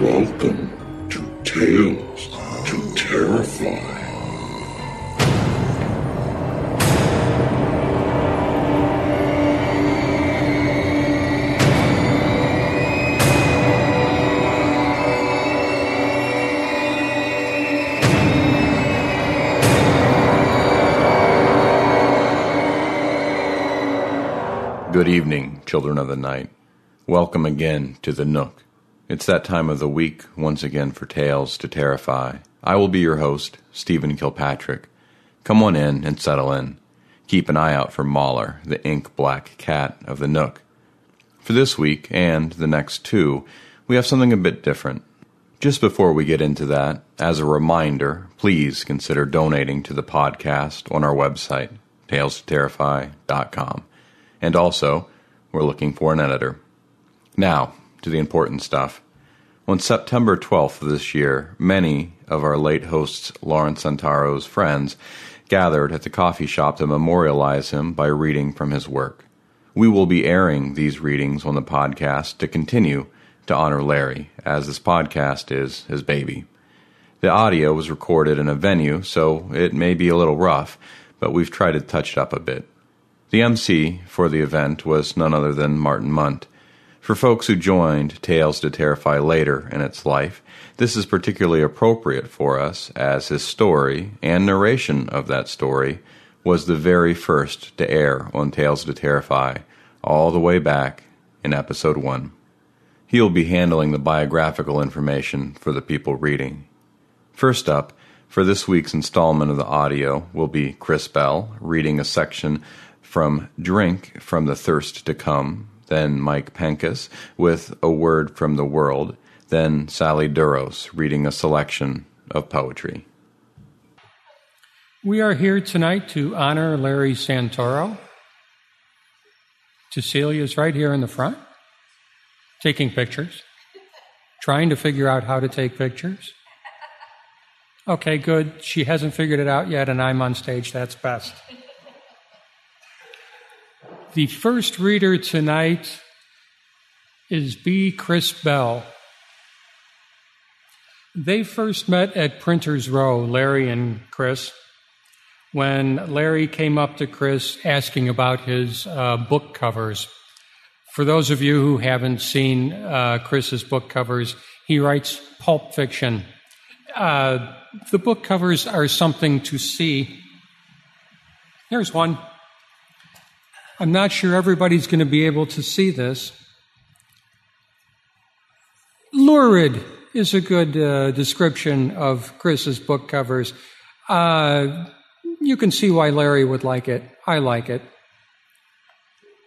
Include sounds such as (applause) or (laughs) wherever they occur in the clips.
Welcome to Tales to Terrify. Good evening, children of the night. Welcome again to the Nook. It's that time of the week once again for Tales to Terrify. I will be your host, Stephen Kilpatrick. Come on in and settle in. Keep an eye out for Mauler, the ink black cat of the Nook. For this week and the next two, we have something a bit different. Just before we get into that, as a reminder, please consider donating to the podcast on our website, talestoterrify.com. And also, we're looking for an editor. Now, to the important stuff. On September 12th of this year, many of our late host Lawrence Santoro's friends gathered at the coffee shop to memorialize him by reading from his work. We will be airing these readings on the podcast to continue to honor Larry, as this podcast is his baby. The audio was recorded in a venue, so it may be a little rough, but we've tried to touch it up a bit. The MC for the event was none other than Martin Munt. For folks who joined Tales to Terrify later in its life, this is particularly appropriate for us as his story and narration of that story was the very first to air on Tales to Terrify all the way back in episode 1. He'll be handling the biographical information for the people reading. First up, for this week's installment of the audio will be Chris Bell reading a section from Drink from the Thirst to Come, then Mike Penkas with A Word from the World, then Sally Duros reading a selection of poetry. We are here tonight to honor Larry Santoro. Cecilia's right here in the front, taking pictures, trying to figure out how to take pictures. Okay, good. She hasn't figured it out yet, and I'm on stage. That's best. The first reader tonight is B. Chris Bell. They first met at Printers Row, Larry and Chris, when Larry came up to Chris asking about his uh, book covers. For those of you who haven't seen uh, Chris's book covers, he writes pulp fiction. Uh, the book covers are something to see. Here's one. I'm not sure everybody's going to be able to see this. Lurid is a good uh, description of Chris's book covers. Uh, you can see why Larry would like it. I like it.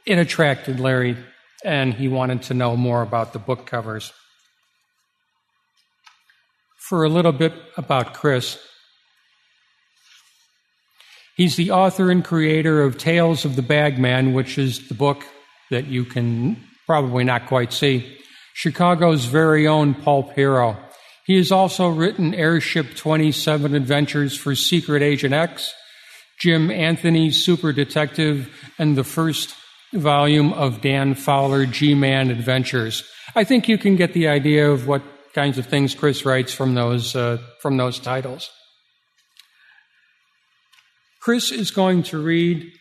It attracted Larry, and he wanted to know more about the book covers. For a little bit about Chris, He's the author and creator of Tales of the Bagman, which is the book that you can probably not quite see. Chicago's very own pulp hero. He has also written Airship 27 Adventures for Secret Agent X, Jim Anthony's Super Detective, and the first volume of Dan Fowler G Man Adventures. I think you can get the idea of what kinds of things Chris writes from those, uh, from those titles. Chris is going to read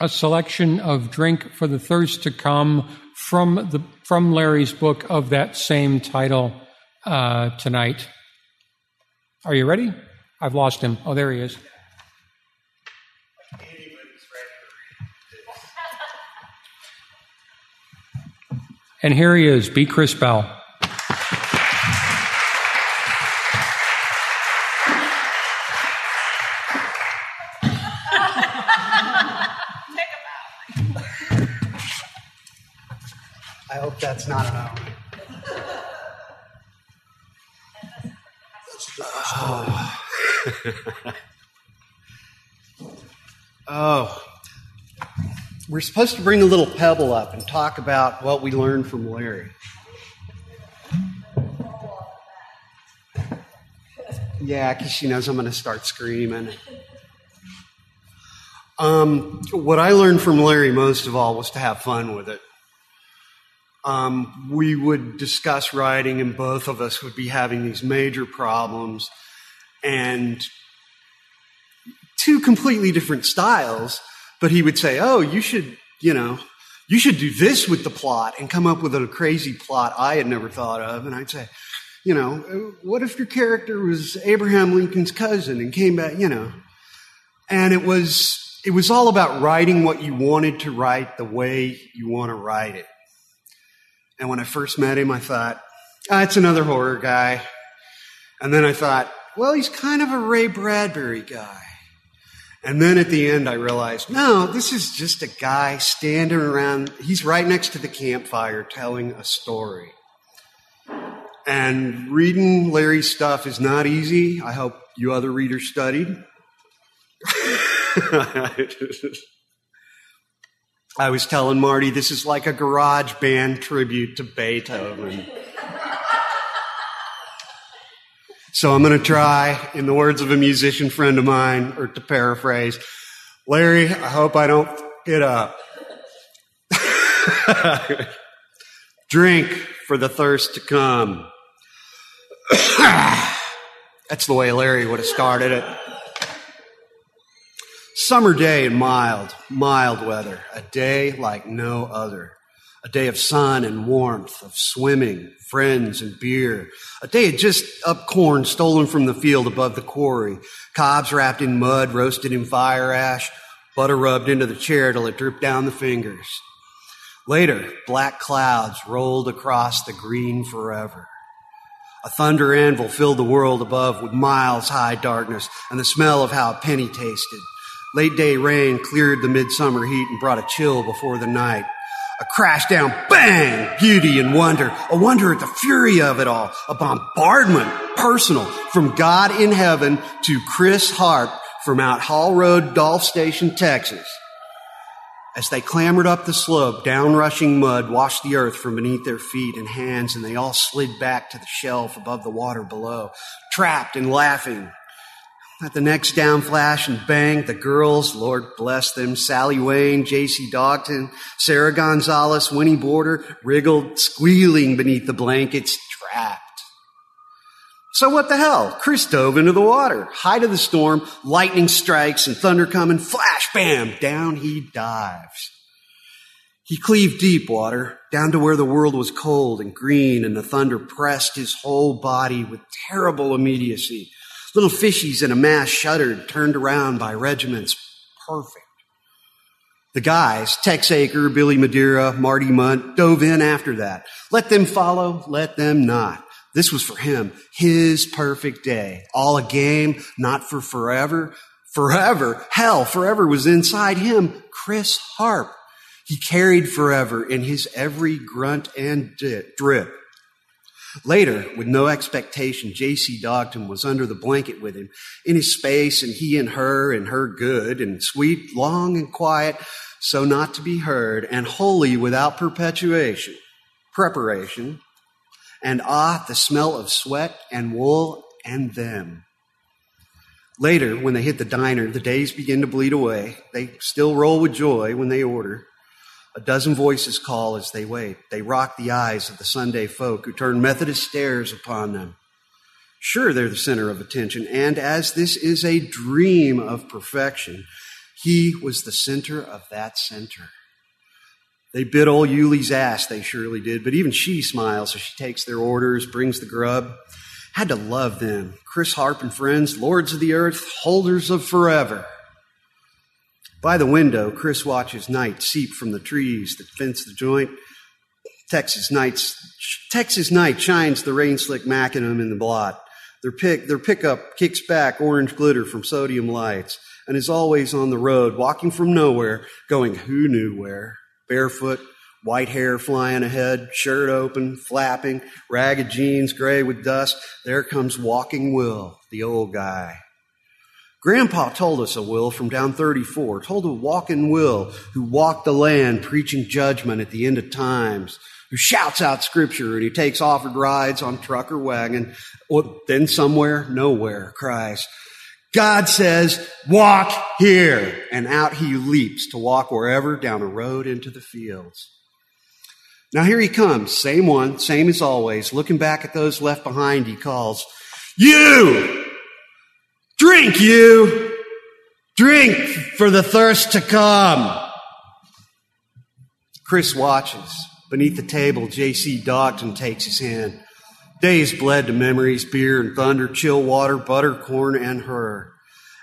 a selection of Drink for the Thirst to Come from, the, from Larry's book of that same title uh, tonight. Are you ready? I've lost him. Oh, there he is. And here he is, B. Chris Bell. That's not an. Oh. (sighs) oh. We're supposed to bring a little pebble up and talk about what we learned from Larry. Yeah, because she knows I'm going to start screaming. Um, what I learned from Larry most of all was to have fun with it. Um, we would discuss writing, and both of us would be having these major problems and two completely different styles. But he would say, Oh, you should, you know, you should do this with the plot and come up with a crazy plot I had never thought of. And I'd say, you know, what if your character was Abraham Lincoln's cousin and came back, you know? And it was, it was all about writing what you wanted to write the way you want to write it. And when I first met him, I thought, ah, it's another horror guy. And then I thought, well, he's kind of a Ray Bradbury guy. And then at the end, I realized, no, this is just a guy standing around. He's right next to the campfire telling a story. And reading Larry's stuff is not easy. I hope you other readers studied. (laughs) I was telling Marty this is like a garage band tribute to Beethoven. so I'm going to try, in the words of a musician friend of mine, or to paraphrase, Larry, I hope I don't get up. (laughs) Drink for the thirst to come. (coughs) That's the way Larry would have started it. Summer day and mild, mild weather. A day like no other. A day of sun and warmth, of swimming, friends and beer. A day of just up corn stolen from the field above the quarry. Cobs wrapped in mud, roasted in fire ash, butter rubbed into the chair till it dripped down the fingers. Later, black clouds rolled across the green forever. A thunder anvil filled the world above with miles high darkness and the smell of how a penny tasted. Late day rain cleared the midsummer heat and brought a chill before the night. A crash down, bang! Beauty and wonder. A wonder at the fury of it all. A bombardment, personal, from God in heaven to Chris Harp from out Hall Road, Dolph Station, Texas. As they clambered up the slope, down rushing mud washed the earth from beneath their feet and hands, and they all slid back to the shelf above the water below, trapped and laughing, at the next down flash and bang, the girls, Lord bless them, Sally Wayne, J.C. Dogton, Sarah Gonzalez, Winnie Border, wriggled, squealing beneath the blankets, trapped. So what the hell? Chris dove into the water. Height of the storm, lightning strikes and thunder coming, flash, bam, down he dives. He cleaved deep water, down to where the world was cold and green and the thunder pressed his whole body with terrible immediacy. Little fishies in a mass shuddered, turned around by regiments. Perfect. The guys, Tex Aker, Billy Madeira, Marty Munt, dove in after that. Let them follow, let them not. This was for him, his perfect day. All a game, not for forever. Forever, hell, forever was inside him. Chris Harp. He carried forever in his every grunt and drip. Later, with no expectation, J.C. Dogton was under the blanket with him in his space, and he and her and her good and sweet, long and quiet, so not to be heard, and wholly without perpetuation, preparation, and ah, the smell of sweat and wool and them. Later, when they hit the diner, the days begin to bleed away. They still roll with joy when they order. A dozen voices call as they wait. They rock the eyes of the Sunday folk who turn Methodist stares upon them. Sure, they're the center of attention, and as this is a dream of perfection, he was the center of that center. They bit old Yuli's ass, they surely did, but even she smiles as she takes their orders, brings the grub. Had to love them. Chris Harp and friends, lords of the earth, holders of forever. By the window, Chris watches night seep from the trees that fence the joint. Texas nights, Texas night shines the rain slick macadam in the blot. Their, pick, their pickup kicks back orange glitter from sodium lights and is always on the road, walking from nowhere, going who knew where. Barefoot, white hair flying ahead, shirt open, flapping, ragged jeans gray with dust. There comes Walking Will, the old guy. Grandpa told us a Will from down 34, told of walking Will who walked the land preaching judgment at the end of times who shouts out scripture and he takes offered rides on truck or wagon, or then somewhere, nowhere, cries, God says, walk here. And out he leaps to walk wherever down a road into the fields. Now here he comes, same one, same as always. Looking back at those left behind, he calls, You! Drink, you! Drink for the thirst to come. Chris watches. Beneath the table, J.C. Dogton takes his hand. Days bled to memories, beer and thunder, chill water, butter, corn, and her.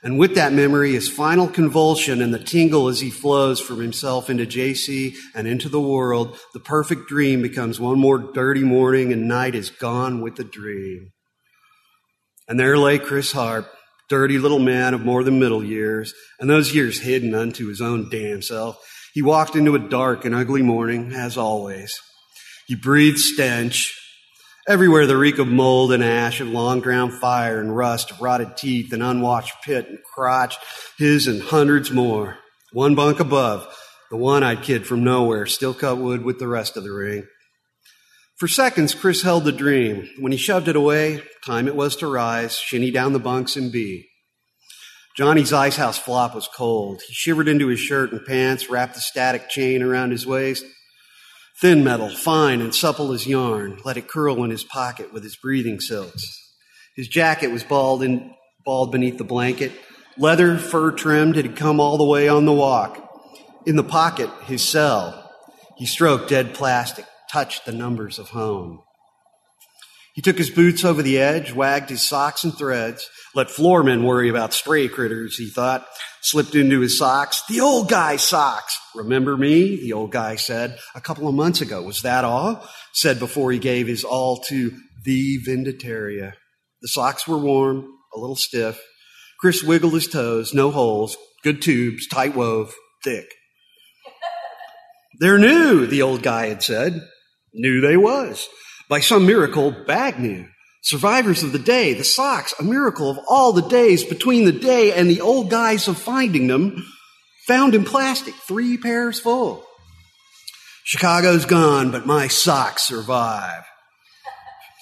And with that memory, his final convulsion and the tingle as he flows from himself into JC and into the world, the perfect dream becomes one more dirty morning and night is gone with the dream. And there lay Chris Harp, dirty little man of more than middle years, and those years hidden unto his own damn self. He walked into a dark and ugly morning, as always. He breathed stench. Everywhere the reek of mold and ash and long ground fire and rust, of rotted teeth and unwashed pit and crotch, his and hundreds more. One bunk above, the one-eyed kid from nowhere, still cut wood with the rest of the ring. For seconds, Chris held the dream. When he shoved it away, time it was to rise, shinny down the bunks and be. Johnny's ice house flop was cold. He shivered into his shirt and pants, wrapped the static chain around his waist. Thin metal, fine and supple as yarn, let it curl in his pocket with his breathing silks. His jacket was balled, in, balled beneath the blanket. Leather, fur trimmed, it had come all the way on the walk. In the pocket, his cell. He stroked dead plastic, touched the numbers of home. He took his boots over the edge, wagged his socks and threads, let floormen worry about stray critters, he thought, slipped into his socks. The old guy's socks. Remember me? The old guy said a couple of months ago. Was that all? Said before he gave his all to the Vinditaria. The socks were warm, a little stiff. Chris wiggled his toes, no holes, good tubes, tight wove, thick. They're new, the old guy had said. Knew they was. By some miracle, Bag knew. Survivors of the day, the socks, a miracle of all the days between the day and the old guys of finding them, found in plastic, three pairs full. Chicago's gone, but my socks survive.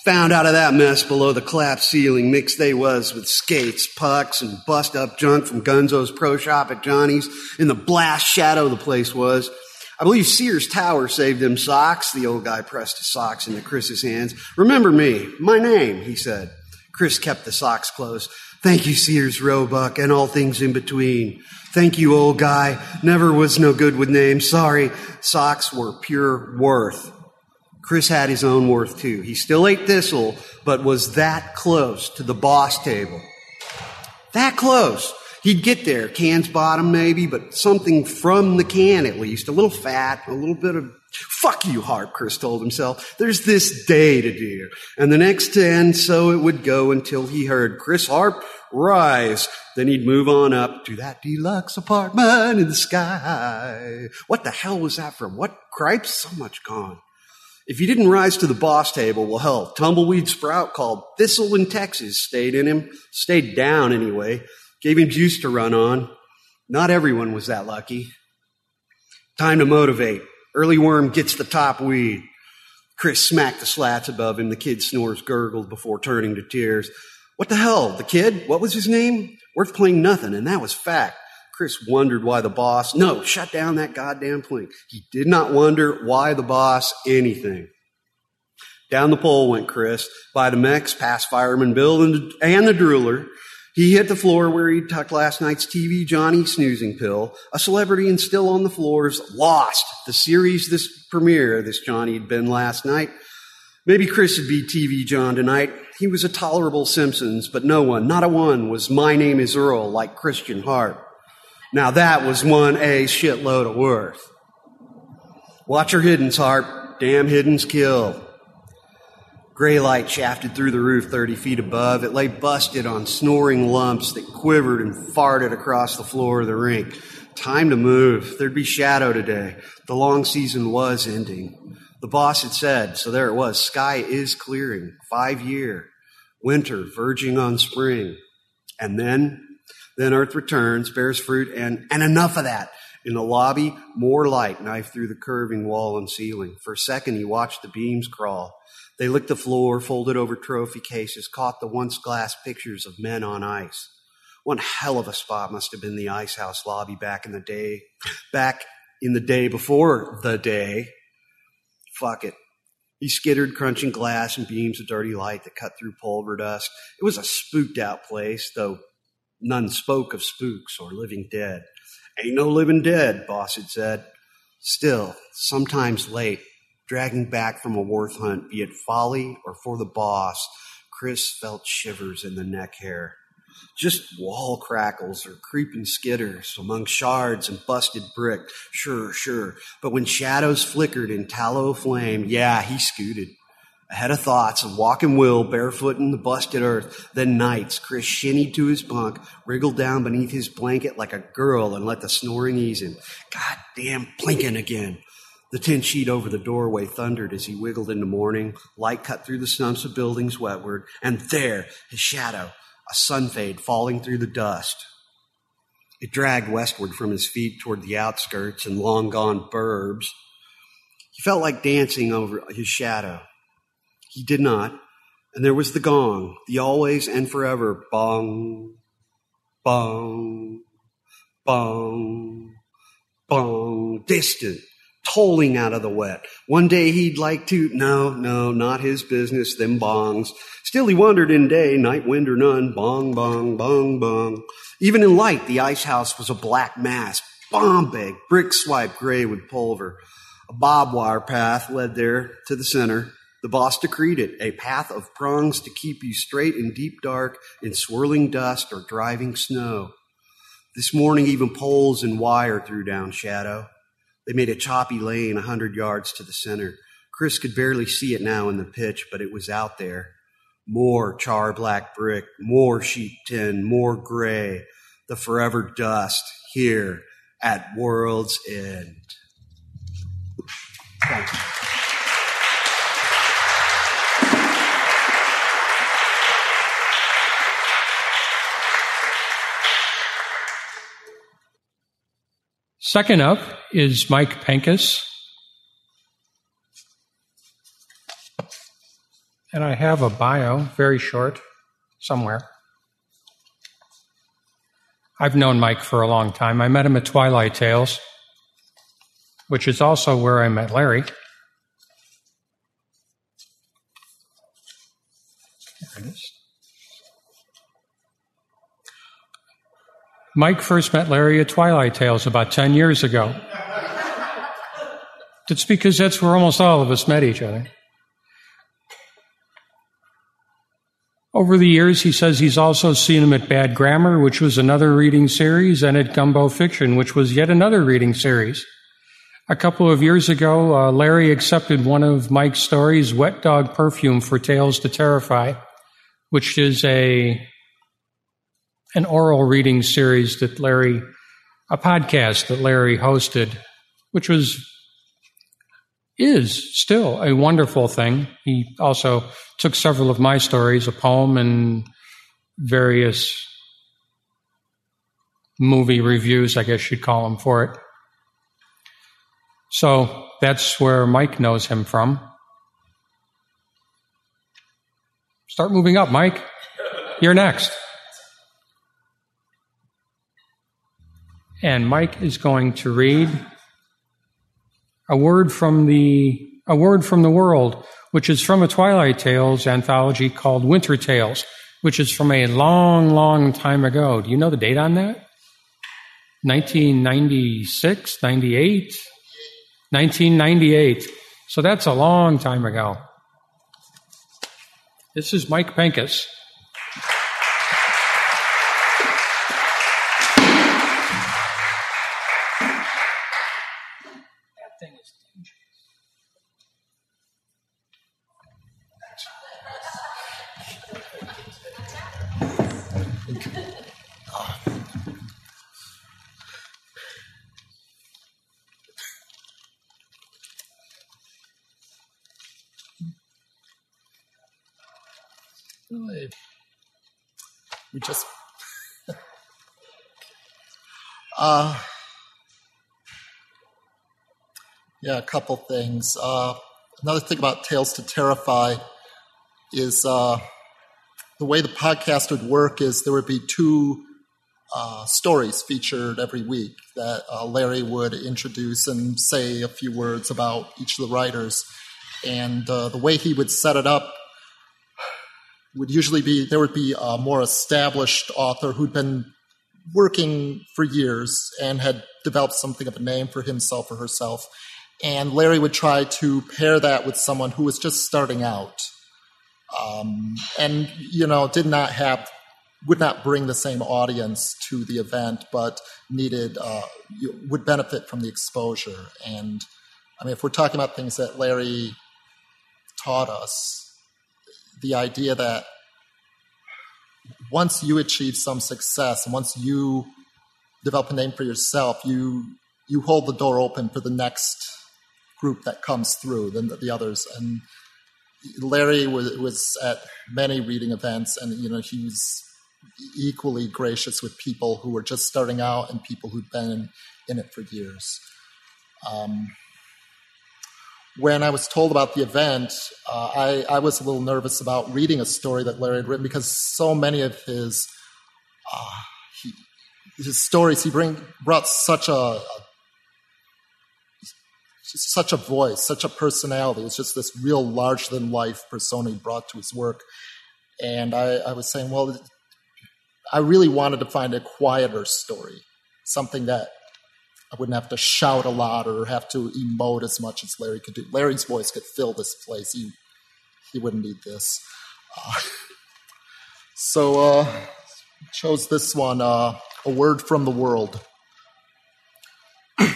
Found out of that mess below the collapsed ceiling, mixed they was with skates, pucks, and bust up junk from Gunzo's pro shop at Johnny's. In the blast shadow the place was. I believe Sears Tower saved them socks. The old guy pressed his socks into Chris's hands. Remember me, my name, he said. Chris kept the socks close. Thank you, Sears Roebuck, and all things in between. Thank you, old guy. Never was no good with names. Sorry. Socks were pure worth. Chris had his own worth too. He still ate thistle, but was that close to the boss table. That close. He'd get there, can's bottom maybe, but something from the can at least. A little fat, a little bit of, fuck you, Harp, Chris told himself. There's this day to do. And the next ten, so it would go until he heard Chris Harp rise. Then he'd move on up to that deluxe apartment in the sky. What the hell was that from? What cripes? So much gone. If he didn't rise to the boss table, well, hell, tumbleweed sprout called Thistle in Texas stayed in him, stayed down anyway gave him juice to run on. Not everyone was that lucky. Time to motivate. Early worm gets the top weed. Chris smacked the slats above him. The kid's snores gurgled before turning to tears. What the hell? The kid? What was his name? Worth playing nothing, and that was fact. Chris wondered why the boss, no, shut down that goddamn plink. He did not wonder why the boss anything. Down the pole went Chris, by the mechs, past Fireman Bill and, and the driller. He hit the floor where he'd tucked last night's TV Johnny snoozing pill. A celebrity and still on the floors, lost. The series this premiere, this Johnny had been last night. Maybe Chris would be TV John tonight. He was a tolerable Simpsons, but no one, not a one, was My Name is Earl like Christian Hart. Now that was one A shitload of worth. Watch your hiddens, Hart. Damn hiddens kill. Gray light shafted through the roof 30 feet above. It lay busted on snoring lumps that quivered and farted across the floor of the rink. Time to move. There'd be shadow today. The long season was ending. The boss had said, so there it was. Sky is clearing. Five year. Winter verging on spring. And then, then Earth returns, bears fruit, and, and enough of that. In the lobby, more light knifed through the curving wall and ceiling. For a second, he watched the beams crawl. They licked the floor, folded over trophy cases, caught the once glass pictures of men on ice. One hell of a spot must have been the ice house lobby back in the day, back in the day before the day. Fuck it. He skittered, crunching glass and beams of dirty light that cut through pulver dust. It was a spooked out place, though none spoke of spooks or living dead. Ain't no living dead, boss had said. Still, sometimes late, dragging back from a worth hunt, be it folly or for the boss, Chris felt shivers in the neck hair. Just wall crackles or creeping skitters among shards and busted brick. Sure, sure. But when shadows flickered in tallow flame, yeah, he scooted. Ahead of thoughts of walking Will barefoot in the busted earth. Then nights, Chris shinnied to his bunk, wriggled down beneath his blanket like a girl and let the snoring ease him. God damn blinking again. The tin sheet over the doorway thundered as he wiggled into morning. Light cut through the stumps of buildings wetward, and there, his shadow, a sun fade falling through the dust. It dragged westward from his feet toward the outskirts and long gone burbs. He felt like dancing over his shadow. He did not, and there was the gong, the always and forever bong, bong, bong, bong, distant tolling out of the wet. One day he'd like to, no, no, not his business, them bongs. Still he wandered in day, night, wind or none, bong, bong, bong, bong. Even in light, the ice house was a black mass, bomb bag, brick swipe gray with pulver. A barbed wire path led there to the center. The boss decreed it, a path of prongs to keep you straight in deep dark, in swirling dust or driving snow. This morning, even poles and wire threw down shadow. They made a choppy lane a hundred yards to the center. Chris could barely see it now in the pitch, but it was out there. More char black brick, more sheet tin, more gray, the forever dust here at World's End. Thank you. Second up is Mike Penkas. And I have a bio, very short, somewhere. I've known Mike for a long time. I met him at Twilight Tales, which is also where I met Larry. There it is. Mike first met Larry at Twilight Tales about 10 years ago. That's because that's where almost all of us met each other. Over the years, he says he's also seen him at Bad Grammar, which was another reading series, and at Gumbo Fiction, which was yet another reading series. A couple of years ago, uh, Larry accepted one of Mike's stories, Wet Dog Perfume for Tales to Terrify, which is a an oral reading series that Larry, a podcast that Larry hosted, which was, is still a wonderful thing. He also took several of my stories, a poem and various movie reviews, I guess you'd call them for it. So that's where Mike knows him from. Start moving up, Mike. You're next. And Mike is going to read a word from the a word from the world, which is from a Twilight Tales anthology called Winter Tales, which is from a long, long time ago. Do you know the date on that? 1996, 98, 1998. So that's a long time ago. This is Mike Penkas. Just. (laughs) uh, yeah, a couple things. Uh, another thing about Tales to Terrify is uh, the way the podcast would work is there would be two uh, stories featured every week that uh, Larry would introduce and say a few words about each of the writers. And uh, the way he would set it up would usually be there would be a more established author who'd been working for years and had developed something of a name for himself or herself. And Larry would try to pair that with someone who was just starting out um, and, you know, did not have, would not bring the same audience to the event, but needed, uh, would benefit from the exposure. And I mean, if we're talking about things that Larry taught us, the idea that once you achieve some success once you develop a name for yourself, you you hold the door open for the next group that comes through, then the, the others. And Larry was, was at many reading events, and you know he was equally gracious with people who were just starting out and people who'd been in, in it for years. Um, when I was told about the event, uh, I, I, was a little nervous about reading a story that Larry had written because so many of his uh, he, his stories he bring brought such a, a such a voice, such a personality. It's just this real larger than life persona he brought to his work. And I, I was saying, well, I really wanted to find a quieter story, something that I wouldn't have to shout a lot or have to emote as much as Larry could do. Larry's voice could fill this place. He he wouldn't need this. Uh, so uh, chose this one, uh, a word from the world. (clears throat) the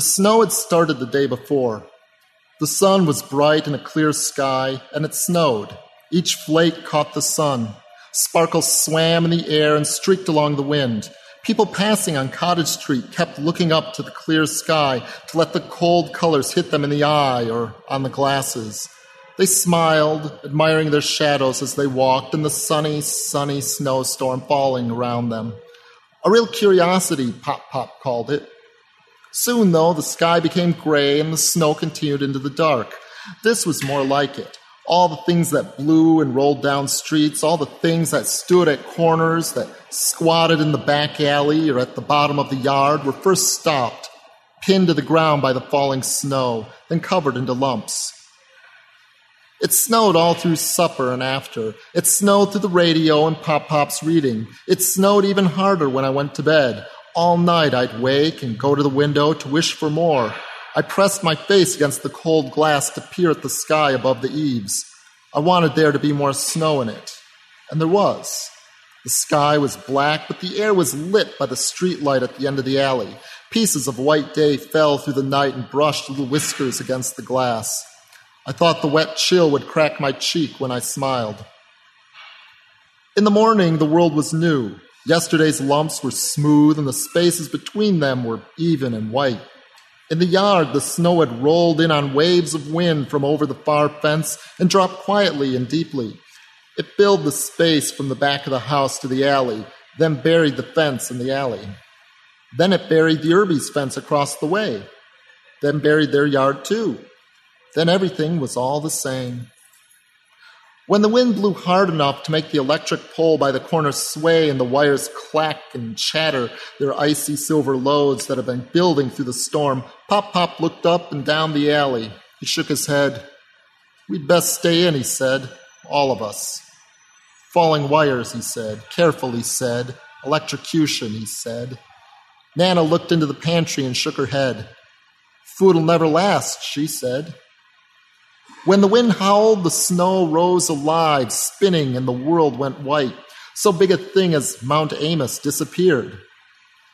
snow had started the day before. The sun was bright in a clear sky, and it snowed. Each flake caught the sun. Sparkles swam in the air and streaked along the wind. People passing on Cottage Street kept looking up to the clear sky to let the cold colors hit them in the eye or on the glasses. They smiled, admiring their shadows as they walked in the sunny, sunny snowstorm falling around them. A real curiosity, Pop Pop called it. Soon, though, the sky became gray and the snow continued into the dark. This was more like it all the things that blew and rolled down streets, all the things that stood at corners, that squatted in the back alley or at the bottom of the yard were first stopped, pinned to the ground by the falling snow, then covered into lumps. It snowed all through supper and after. It snowed through the radio and Pop Pop's reading. It snowed even harder when I went to bed. All night I'd wake and go to the window to wish for more. I pressed my face against the cold glass to peer at the sky above the eaves. I wanted there to be more snow in it. And there was. The sky was black, but the air was lit by the street light at the end of the alley. Pieces of white day fell through the night and brushed little whiskers against the glass. I thought the wet chill would crack my cheek when I smiled. In the morning, the world was new. Yesterday's lumps were smooth, and the spaces between them were even and white. In the yard, the snow had rolled in on waves of wind from over the far fence and dropped quietly and deeply. It filled the space from the back of the house to the alley, then buried the fence in the alley. Then it buried the Irby's fence across the way, then buried their yard too. Then everything was all the same. When the wind blew hard enough to make the electric pole by the corner sway and the wires clack and chatter their icy silver loads that had been building through the storm, Pop Pop looked up and down the alley. He shook his head. We'd best stay in, he said. All of us. Falling wires, he said. Careful, he said. Electrocution, he said. Nana looked into the pantry and shook her head. Food'll never last, she said. When the wind howled, the snow rose alive, spinning, and the world went white. So big a thing as Mount Amos disappeared.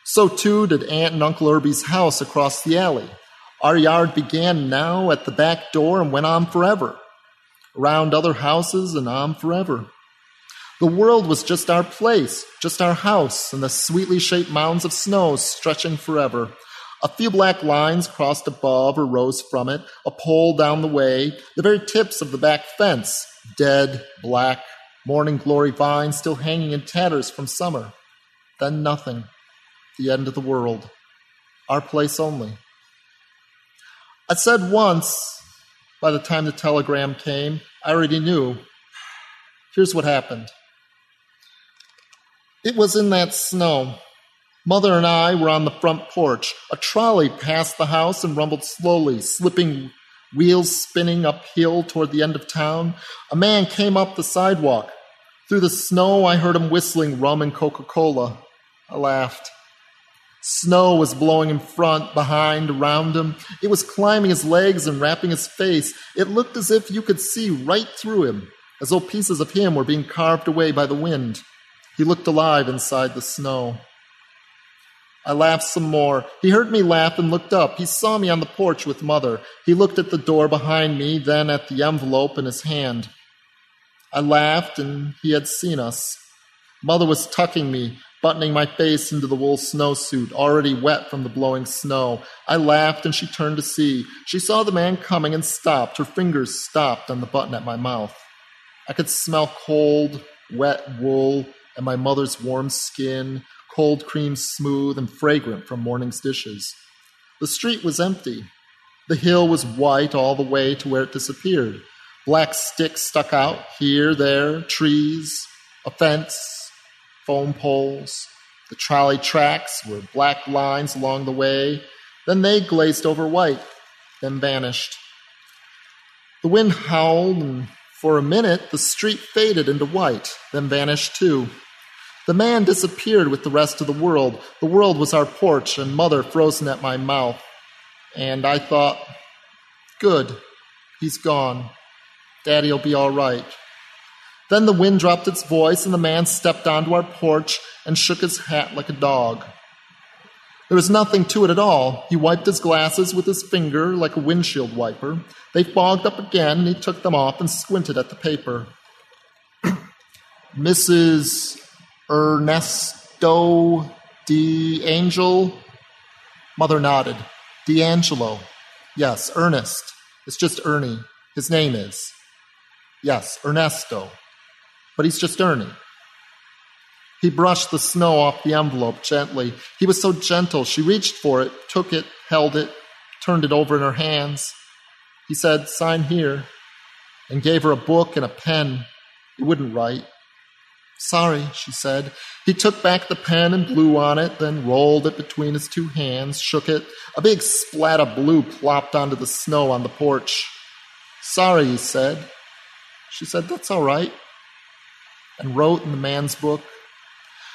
So too did Aunt and Uncle Irby's house across the alley. Our yard began now at the back door and went on forever, around other houses and on forever. The world was just our place, just our house, and the sweetly shaped mounds of snow stretching forever. A few black lines crossed above or rose from it, a pole down the way, the very tips of the back fence, dead, black, morning glory vines still hanging in tatters from summer. Then nothing. The end of the world. Our place only. I said once, by the time the telegram came, I already knew. Here's what happened. It was in that snow. Mother and I were on the front porch. A trolley passed the house and rumbled slowly, slipping wheels spinning uphill toward the end of town. A man came up the sidewalk. Through the snow, I heard him whistling rum and Coca Cola. I laughed. Snow was blowing in front, behind, around him. It was climbing his legs and wrapping his face. It looked as if you could see right through him, as though pieces of him were being carved away by the wind. He looked alive inside the snow. I laughed some more. He heard me laugh and looked up. He saw me on the porch with Mother. He looked at the door behind me, then at the envelope in his hand. I laughed, and he had seen us. Mother was tucking me, buttoning my face into the wool snowsuit, already wet from the blowing snow. I laughed, and she turned to see. She saw the man coming and stopped. Her fingers stopped on the button at my mouth. I could smell cold, wet wool and my mother's warm skin, cold cream smooth and fragrant from morning's dishes. The street was empty. The hill was white all the way to where it disappeared. Black sticks stuck out here, there, trees, a fence, foam poles. The trolley tracks were black lines along the way. Then they glazed over white, then vanished. The wind howled, and for a minute the street faded into white, then vanished too. The man disappeared with the rest of the world. The world was our porch, and mother frozen at my mouth. And I thought, good, he's gone. Daddy'll be all right. Then the wind dropped its voice, and the man stepped onto our porch and shook his hat like a dog. There was nothing to it at all. He wiped his glasses with his finger like a windshield wiper. They fogged up again, and he took them off and squinted at the paper. (clears throat) Mrs. Ernesto D'Angel? Mother nodded. D'Angelo. Yes, Ernest. It's just Ernie. His name is. Yes, Ernesto. But he's just Ernie. He brushed the snow off the envelope gently. He was so gentle. She reached for it, took it, held it, turned it over in her hands. He said, Sign here, and gave her a book and a pen. He wouldn't write. Sorry, she said. He took back the pen and blew on it, then rolled it between his two hands, shook it. A big splat of blue plopped onto the snow on the porch. Sorry, he said. She said, That's all right. And wrote in the man's book.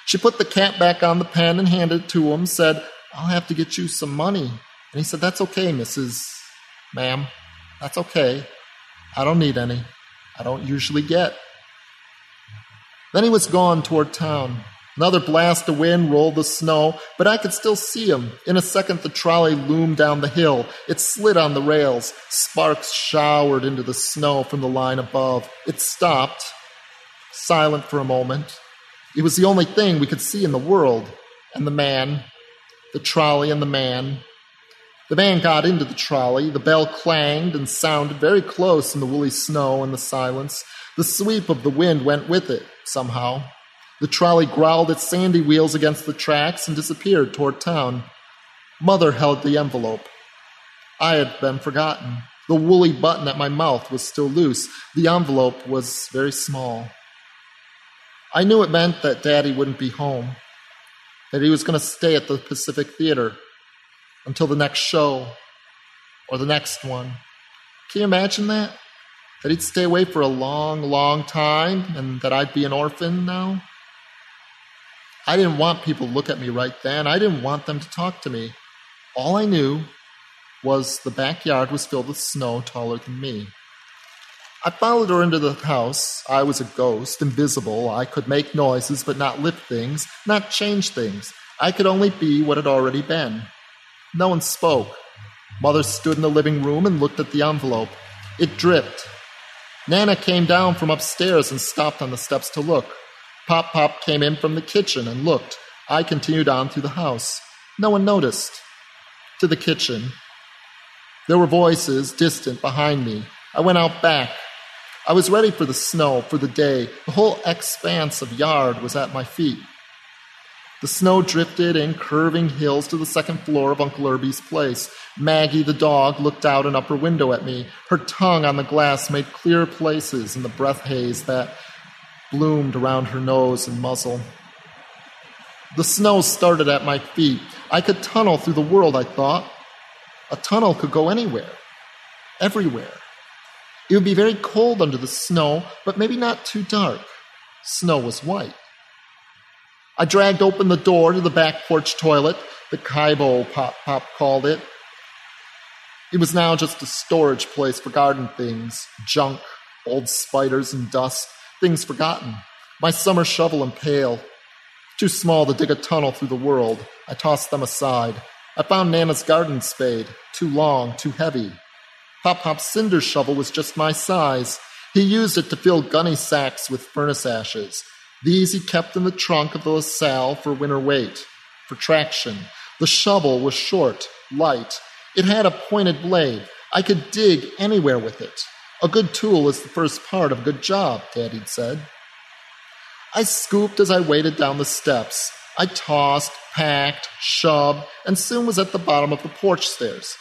She put the cap back on the pen and handed it to him, said, I'll have to get you some money. And he said, That's okay, Mrs. Ma'am. That's okay. I don't need any. I don't usually get. Then he was gone toward town. Another blast of wind rolled the snow, but I could still see him. In a second, the trolley loomed down the hill. It slid on the rails. Sparks showered into the snow from the line above. It stopped, silent for a moment. It was the only thing we could see in the world. And the man, the trolley and the man. The man got into the trolley. The bell clanged and sounded very close in the woolly snow and the silence. The sweep of the wind went with it, somehow. The trolley growled its sandy wheels against the tracks and disappeared toward town. Mother held the envelope. I had been forgotten. The woolly button at my mouth was still loose. The envelope was very small. I knew it meant that Daddy wouldn't be home, that he was going to stay at the Pacific Theater until the next show or the next one. Can you imagine that? That he'd stay away for a long, long time and that I'd be an orphan now? I didn't want people to look at me right then. I didn't want them to talk to me. All I knew was the backyard was filled with snow taller than me. I followed her into the house. I was a ghost, invisible. I could make noises but not lift things, not change things. I could only be what had already been. No one spoke. Mother stood in the living room and looked at the envelope. It dripped. Nana came down from upstairs and stopped on the steps to look. Pop Pop came in from the kitchen and looked. I continued on through the house. No one noticed. To the kitchen. There were voices distant behind me. I went out back. I was ready for the snow, for the day. The whole expanse of yard was at my feet. The snow drifted in curving hills to the second floor of Uncle Irby's place. Maggie, the dog, looked out an upper window at me. Her tongue on the glass made clear places in the breath haze that bloomed around her nose and muzzle. The snow started at my feet. I could tunnel through the world, I thought. A tunnel could go anywhere, everywhere. It would be very cold under the snow, but maybe not too dark. Snow was white. I dragged open the door to the back porch toilet, the Kaibo Pop Pop called it. It was now just a storage place for garden things, junk, old spiders and dust, things forgotten. My summer shovel and pail. Too small to dig a tunnel through the world. I tossed them aside. I found Nana's garden spade. Too long, too heavy. Pop Pop's cinder shovel was just my size. He used it to fill gunny sacks with furnace ashes. These he kept in the trunk of the LaSalle for winter weight, for traction. The shovel was short, light. It had a pointed blade. I could dig anywhere with it. A good tool is the first part of a good job, Daddy'd said. I scooped as I waded down the steps. I tossed, packed, shoved, and soon was at the bottom of the porch stairs.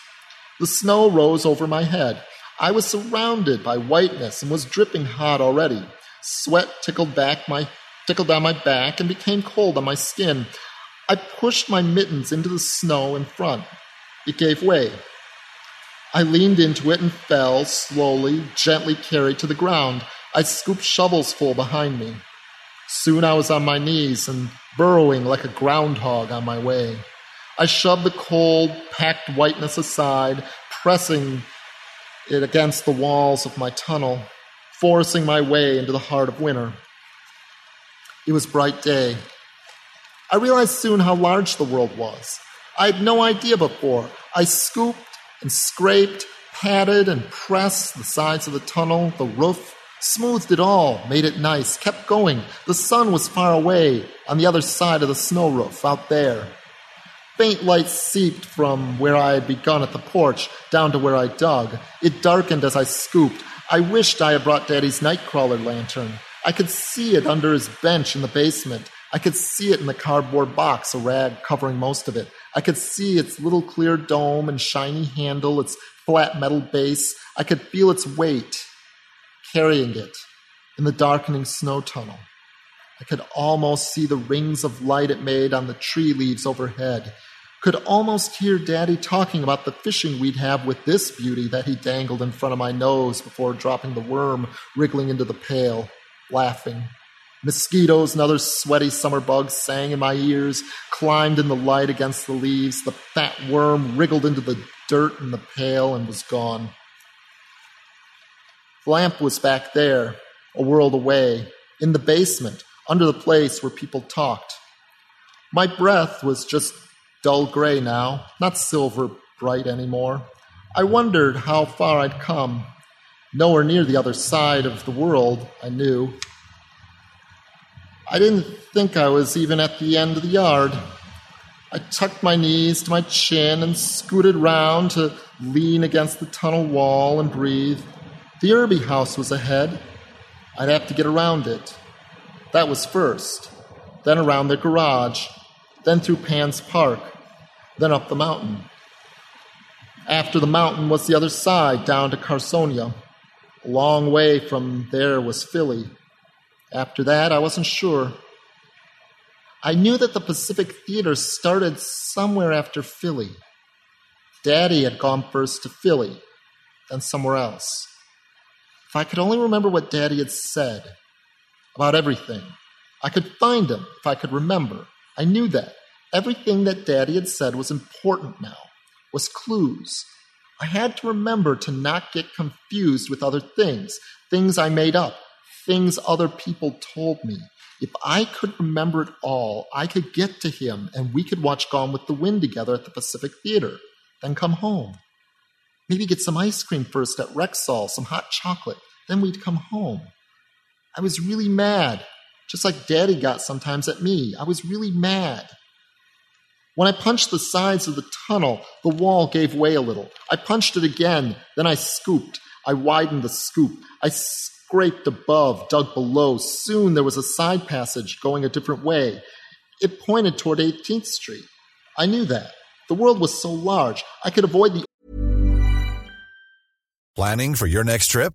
The snow rose over my head. I was surrounded by whiteness and was dripping hot already. Sweat tickled back my tickled down my back and became cold on my skin. I pushed my mittens into the snow in front. It gave way. I leaned into it and fell, slowly, gently carried to the ground. I scooped shovels full behind me. Soon I was on my knees and burrowing like a groundhog on my way. I shoved the cold, packed whiteness aside, pressing it against the walls of my tunnel, forcing my way into the heart of winter. It was bright day. I realized soon how large the world was. I had no idea before. I scooped and scraped, patted and pressed the sides of the tunnel, the roof, smoothed it all, made it nice, kept going. The sun was far away on the other side of the snow roof, out there. Faint light seeped from where I had begun at the porch down to where I dug. It darkened as I scooped. I wished I had brought Daddy's nightcrawler lantern. I could see it under his bench in the basement. I could see it in the cardboard box, a rag covering most of it. I could see its little clear dome and shiny handle, its flat metal base. I could feel its weight carrying it in the darkening snow tunnel. I could almost see the rings of light it made on the tree leaves overhead. Could almost hear Daddy talking about the fishing we'd have with this beauty that he dangled in front of my nose before dropping the worm wriggling into the pail, laughing. Mosquitoes and other sweaty summer bugs sang in my ears, climbed in the light against the leaves. The fat worm wriggled into the dirt in the pail and was gone. The lamp was back there, a world away, in the basement, under the place where people talked. My breath was just dull gray now, not silver bright anymore. I wondered how far I'd come. Nowhere near the other side of the world, I knew. I didn't think I was even at the end of the yard. I tucked my knees to my chin and scooted round to lean against the tunnel wall and breathe. The Irby house was ahead. I'd have to get around it. That was first, then around their garage, then through Pan's Park, then up the mountain. After the mountain was the other side, down to Carsonia. A long way from there was Philly. After that, I wasn't sure. I knew that the Pacific Theater started somewhere after Philly. Daddy had gone first to Philly, then somewhere else. If I could only remember what Daddy had said about everything, I could find him if I could remember. I knew that. Everything that Daddy had said was important now, was clues. I had to remember to not get confused with other things, things I made up, things other people told me. If I could remember it all, I could get to him and we could watch Gone with the Wind together at the Pacific Theater, then come home. Maybe get some ice cream first at Rexall, some hot chocolate, then we'd come home. I was really mad, just like Daddy got sometimes at me. I was really mad. When I punched the sides of the tunnel, the wall gave way a little. I punched it again, then I scooped. I widened the scoop. I scraped above, dug below. Soon there was a side passage going a different way. It pointed toward 18th Street. I knew that. The world was so large, I could avoid the. Planning for your next trip?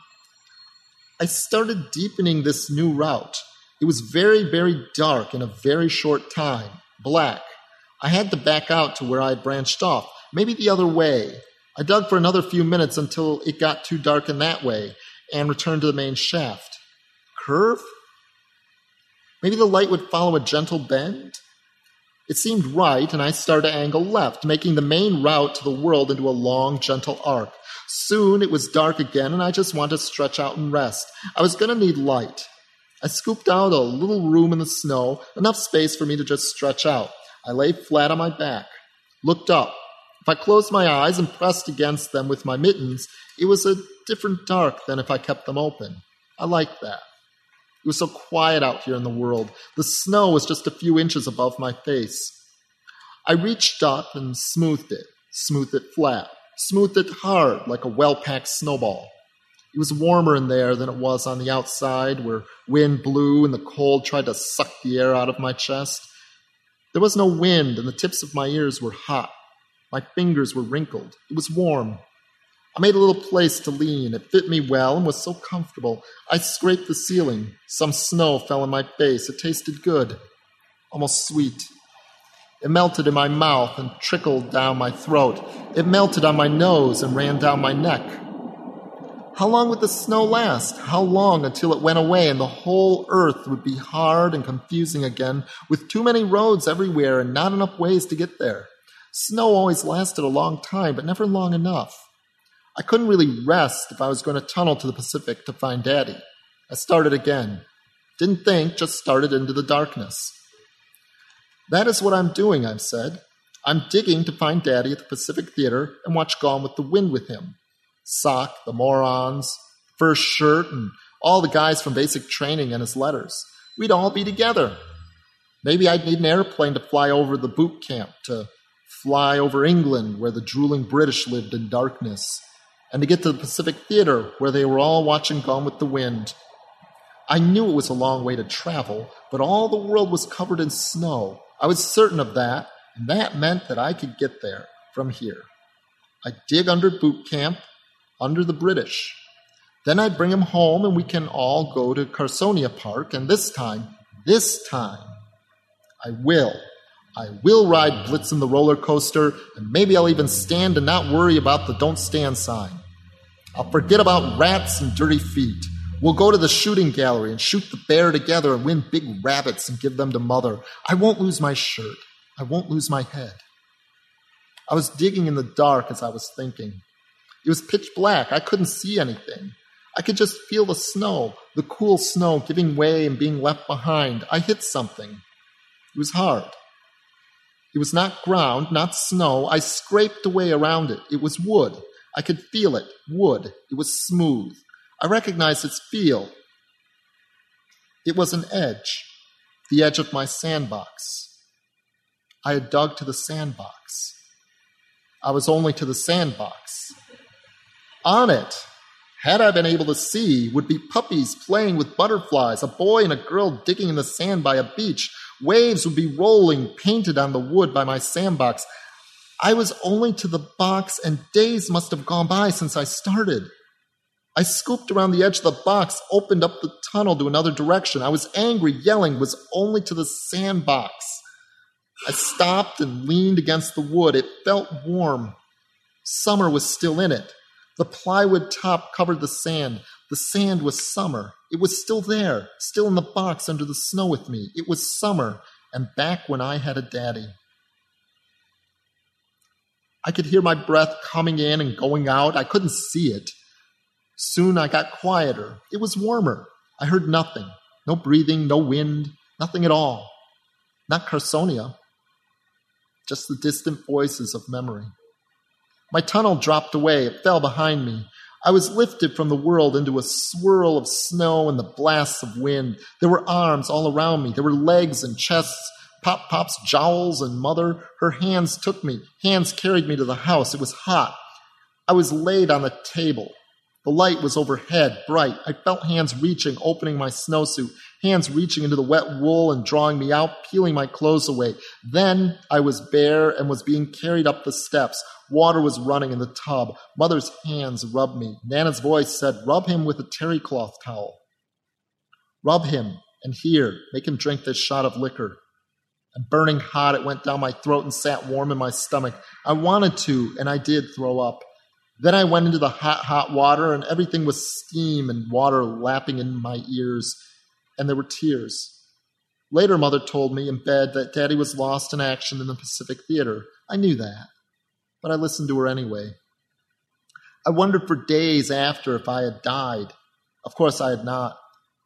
I started deepening this new route. It was very, very dark in a very short time, black. I had to back out to where I branched off, maybe the other way. I dug for another few minutes until it got too dark in that way and returned to the main shaft. Curve? Maybe the light would follow a gentle bend? It seemed right, and I started to angle left, making the main route to the world into a long, gentle arc. Soon it was dark again, and I just wanted to stretch out and rest. I was going to need light. I scooped out a little room in the snow, enough space for me to just stretch out. I lay flat on my back, looked up. If I closed my eyes and pressed against them with my mittens, it was a different dark than if I kept them open. I liked that. It was so quiet out here in the world. The snow was just a few inches above my face. I reached up and smoothed it, smoothed it flat, smoothed it hard like a well packed snowball. It was warmer in there than it was on the outside, where wind blew and the cold tried to suck the air out of my chest. There was no wind, and the tips of my ears were hot. My fingers were wrinkled. It was warm. I made a little place to lean. It fit me well and was so comfortable. I scraped the ceiling. Some snow fell on my face. It tasted good, almost sweet. It melted in my mouth and trickled down my throat. It melted on my nose and ran down my neck. How long would the snow last? How long until it went away and the whole earth would be hard and confusing again, with too many roads everywhere and not enough ways to get there? Snow always lasted a long time, but never long enough. I couldn't really rest if I was going to tunnel to the Pacific to find Daddy. I started again. Didn't think, just started into the darkness. That is what I'm doing, I've said. I'm digging to find Daddy at the Pacific Theater and watch Gone with the Wind with him. Sock, the morons, first shirt, and all the guys from basic training and his letters. We'd all be together. Maybe I'd need an airplane to fly over the boot camp, to fly over England where the drooling British lived in darkness, and to get to the Pacific Theater where they were all watching Gone with the Wind. I knew it was a long way to travel, but all the world was covered in snow. I was certain of that, and that meant that I could get there from here. I'd dig under boot camp, under the British. Then I'd bring him home and we can all go to Carsonia Park, and this time, this time, I will. I will ride Blitz Blitzen the roller coaster, and maybe I'll even stand and not worry about the don't stand sign. I'll forget about rats and dirty feet. We'll go to the shooting gallery and shoot the bear together and win big rabbits and give them to mother. I won't lose my shirt. I won't lose my head. I was digging in the dark as I was thinking. It was pitch black. I couldn't see anything. I could just feel the snow, the cool snow giving way and being left behind. I hit something. It was hard. It was not ground, not snow. I scraped away around it. It was wood. I could feel it. Wood. It was smooth. I recognized its feel. It was an edge, the edge of my sandbox. I had dug to the sandbox. I was only to the sandbox. On it, had I been able to see, would be puppies playing with butterflies, a boy and a girl digging in the sand by a beach. Waves would be rolling, painted on the wood by my sandbox. I was only to the box, and days must have gone by since I started. I scooped around the edge of the box, opened up the tunnel to another direction. I was angry, yelling, was only to the sandbox. I stopped and leaned against the wood. It felt warm. Summer was still in it. The plywood top covered the sand. The sand was summer. It was still there, still in the box under the snow with me. It was summer, and back when I had a daddy. I could hear my breath coming in and going out. I couldn't see it. Soon I got quieter. It was warmer. I heard nothing. No breathing, no wind, nothing at all. Not Carsonia. Just the distant voices of memory. My tunnel dropped away. It fell behind me. I was lifted from the world into a swirl of snow and the blasts of wind. There were arms all around me. There were legs and chests, Pop Pop's jowls and mother. Her hands took me. Hands carried me to the house. It was hot. I was laid on the table. The light was overhead, bright. I felt hands reaching, opening my snowsuit, hands reaching into the wet wool and drawing me out, peeling my clothes away. Then I was bare and was being carried up the steps. Water was running in the tub. Mother's hands rubbed me. Nana's voice said, Rub him with a terry cloth towel. Rub him, and here, make him drink this shot of liquor. And burning hot, it went down my throat and sat warm in my stomach. I wanted to, and I did throw up. Then I went into the hot, hot water, and everything was steam and water lapping in my ears, and there were tears. Later, Mother told me in bed that Daddy was lost in action in the Pacific Theater. I knew that, but I listened to her anyway. I wondered for days after if I had died. Of course, I had not.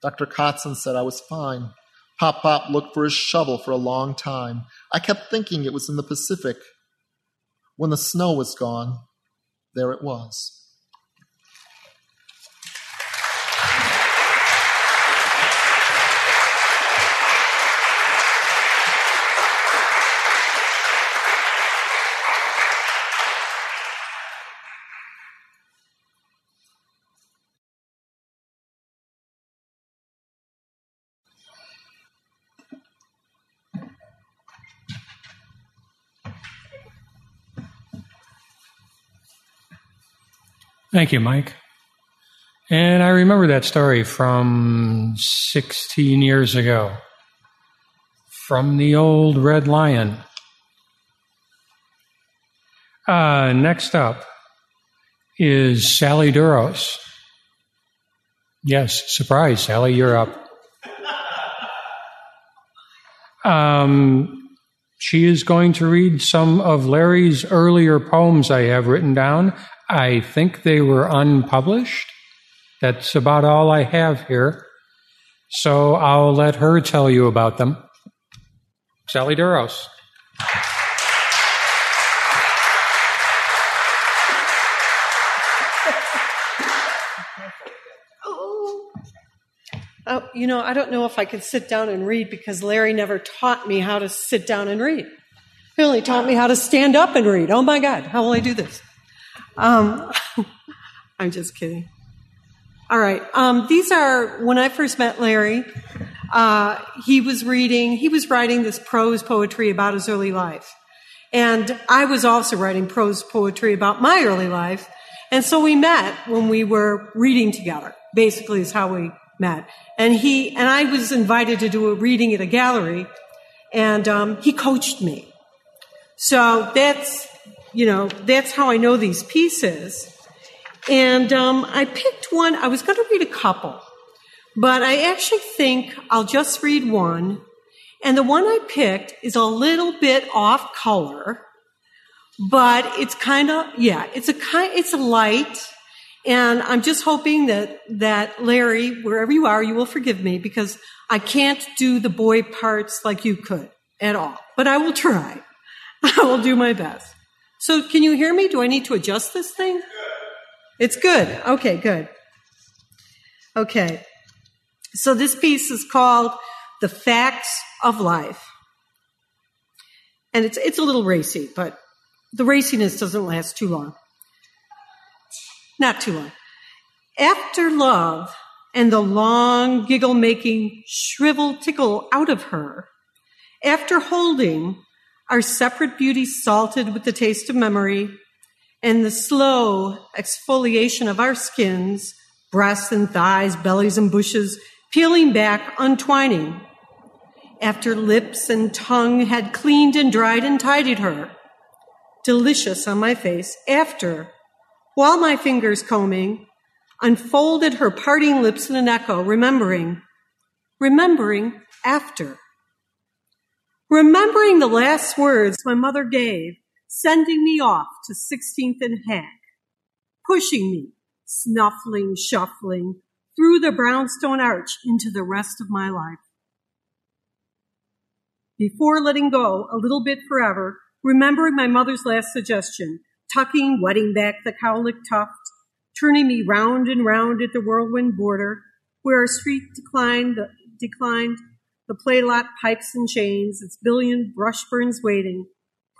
Dr. Kotzen said I was fine. Pop Pop looked for his shovel for a long time. I kept thinking it was in the Pacific. When the snow was gone, there it was. Thank you, Mike. And I remember that story from 16 years ago from the old Red Lion. Uh, next up is Sally Duros. Yes, surprise, Sally, you're up. (laughs) Um, she is going to read some of Larry's earlier poems I have written down. I think they were unpublished. That's about all I have here. So I'll let her tell you about them. Sally Duros. (laughs) Oh, you know, I don't know if I could sit down and read because Larry never taught me how to sit down and read. He only taught me how to stand up and read. Oh my God, how will I do this? Um, (laughs) I'm just kidding. All right. Um, these are when I first met Larry. Uh, he was reading. He was writing this prose poetry about his early life, and I was also writing prose poetry about my early life. And so we met when we were reading together. Basically, is how we met. And he and I was invited to do a reading at a gallery, and um, he coached me. So that's you know that's how I know these pieces. And um, I picked one, I was going to read a couple, but I actually think I'll just read one. And the one I picked is a little bit off color, but it's kind of, yeah, it's a kind, it's a light. And I'm just hoping that, that Larry, wherever you are, you will forgive me because I can't do the boy parts like you could at all, but I will try. (laughs) I will do my best. So can you hear me? Do I need to adjust this thing? It's good. Okay, good. Okay. So this piece is called The Facts of Life. And it's, it's a little racy, but the raciness doesn't last too long. Not too long. After love and the long giggle making shrivel tickle out of her, after holding our separate beauties salted with the taste of memory, and the slow exfoliation of our skins, breasts and thighs, bellies and bushes, peeling back, untwining. After lips and tongue had cleaned and dried and tidied her, delicious on my face, after, while my fingers combing, unfolded her parting lips in an echo, remembering, remembering after. Remembering the last words my mother gave sending me off to 16th and Haak, pushing me, snuffling, shuffling, through the brownstone arch into the rest of my life. Before letting go a little bit forever, remembering my mother's last suggestion, tucking, wetting back the cowlick tuft, turning me round and round at the whirlwind border, where our street declined, declined, the play lot pipes and chains, its billion brush burns waiting,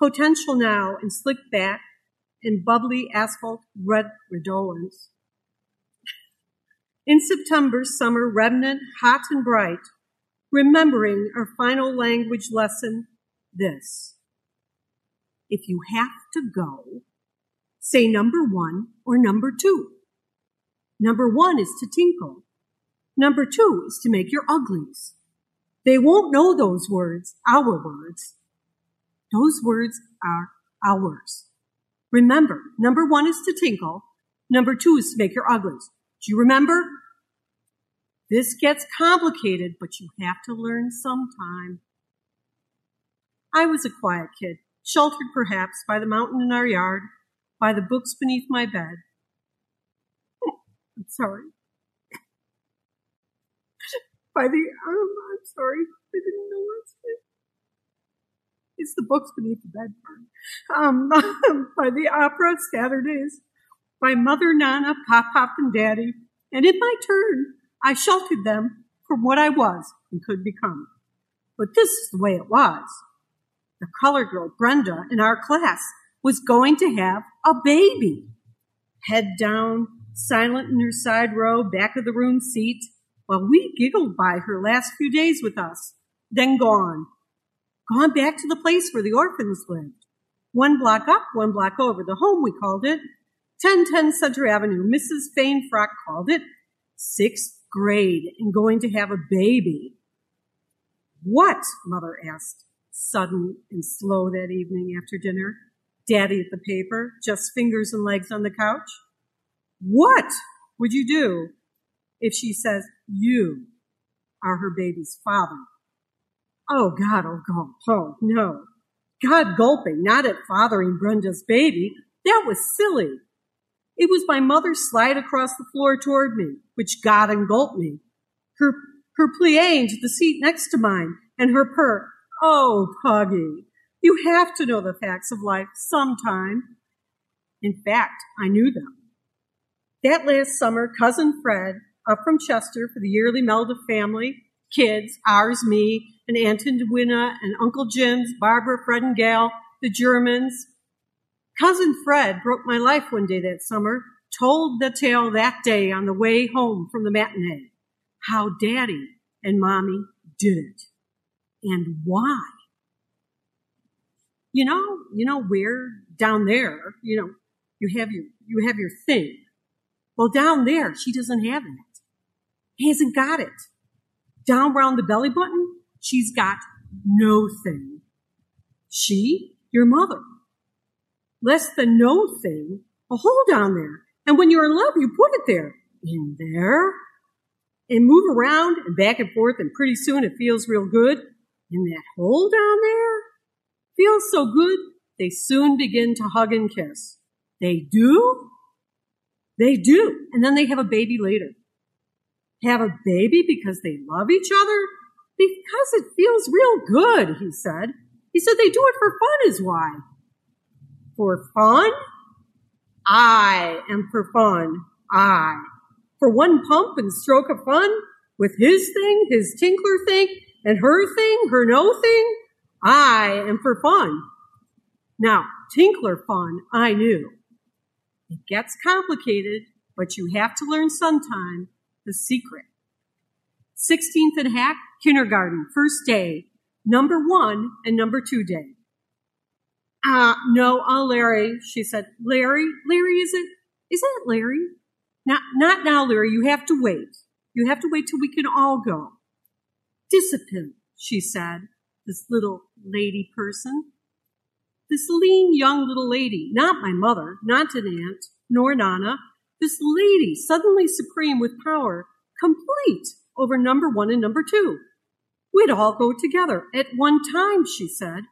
potential now in slick back and bubbly asphalt red redolence. In September, summer, remnant, hot and bright, remembering our final language lesson, this. If you have to go, say number one or number two. Number one is to tinkle. Number two is to make your uglies. They won't know those words, our words, those words are ours. Remember, number one is to tinkle. Number two is to make your uglies. Do you remember? This gets complicated, but you have to learn sometime. I was a quiet kid, sheltered perhaps by the mountain in our yard, by the books beneath my bed. (laughs) I'm sorry. (laughs) by the, um, Sorry. I didn't know what to say. It's the books beneath the bed Um, (laughs) by the opera Saturdays, by Mother, Nana, Pop Pop, and Daddy, and in my turn, I sheltered them from what I was and could become. But this is the way it was. The color girl, Brenda, in our class, was going to have a baby. Head down, silent in her side row, back of the room seat, while we giggled by her last few days with us, then gone, gone back to the place where the orphans lived. One block up, one block over. The home, we called it. 1010 Center Avenue. Mrs. Fane Frock called it. Sixth grade and going to have a baby. What? Mother asked, sudden and slow that evening after dinner. Daddy at the paper, just fingers and legs on the couch. What would you do if she says you are her baby's father? Oh God, oh God, oh no. God gulping, not at fathering Brenda's baby. That was silly. It was my mother's slide across the floor toward me, which God engulfed me. Her, her plie to the seat next to mine, and her purr, oh, Puggy, you have to know the facts of life sometime. In fact, I knew them. That last summer, cousin Fred, up from Chester for the yearly meld of family, kids, ours, me, and Aunt Edwina, and Uncle Jim's, Barbara, Fred, and Gal, the Germans. Cousin Fred broke my life one day that summer, told the tale that day on the way home from the matinee. How daddy and mommy did it. And why? You know, you know where down there, you know, you have your you have your thing. Well, down there, she doesn't have it. Hasn't got it. Down around the belly button, she's got no thing. She, your mother. Less than no thing, a hole down there. And when you're in love, you put it there. In there. And move around and back and forth, and pretty soon it feels real good. In that hole down there, feels so good, they soon begin to hug and kiss. They do? They do. And then they have a baby later. Have a baby because they love each other? Because it feels real good, he said. He said they do it for fun is why. For fun? I am for fun. I. For one pump and stroke of fun with his thing, his tinkler thing, and her thing, her no thing. I am for fun. Now, tinkler fun, I knew. It gets complicated, but you have to learn sometime the secret. 16th and Haak, kindergarten, first day, number one and number two day. Ah, uh, no, uh, Larry, she said. Larry, Larry, is it, is it Larry? Not, not now, Larry, you have to wait. You have to wait till we can all go. Discipline, she said, this little lady person. This lean young little lady, not my mother, not an aunt, nor Nana, this lady suddenly supreme with power, complete over number one and number two. We'd all go together at one time, she said.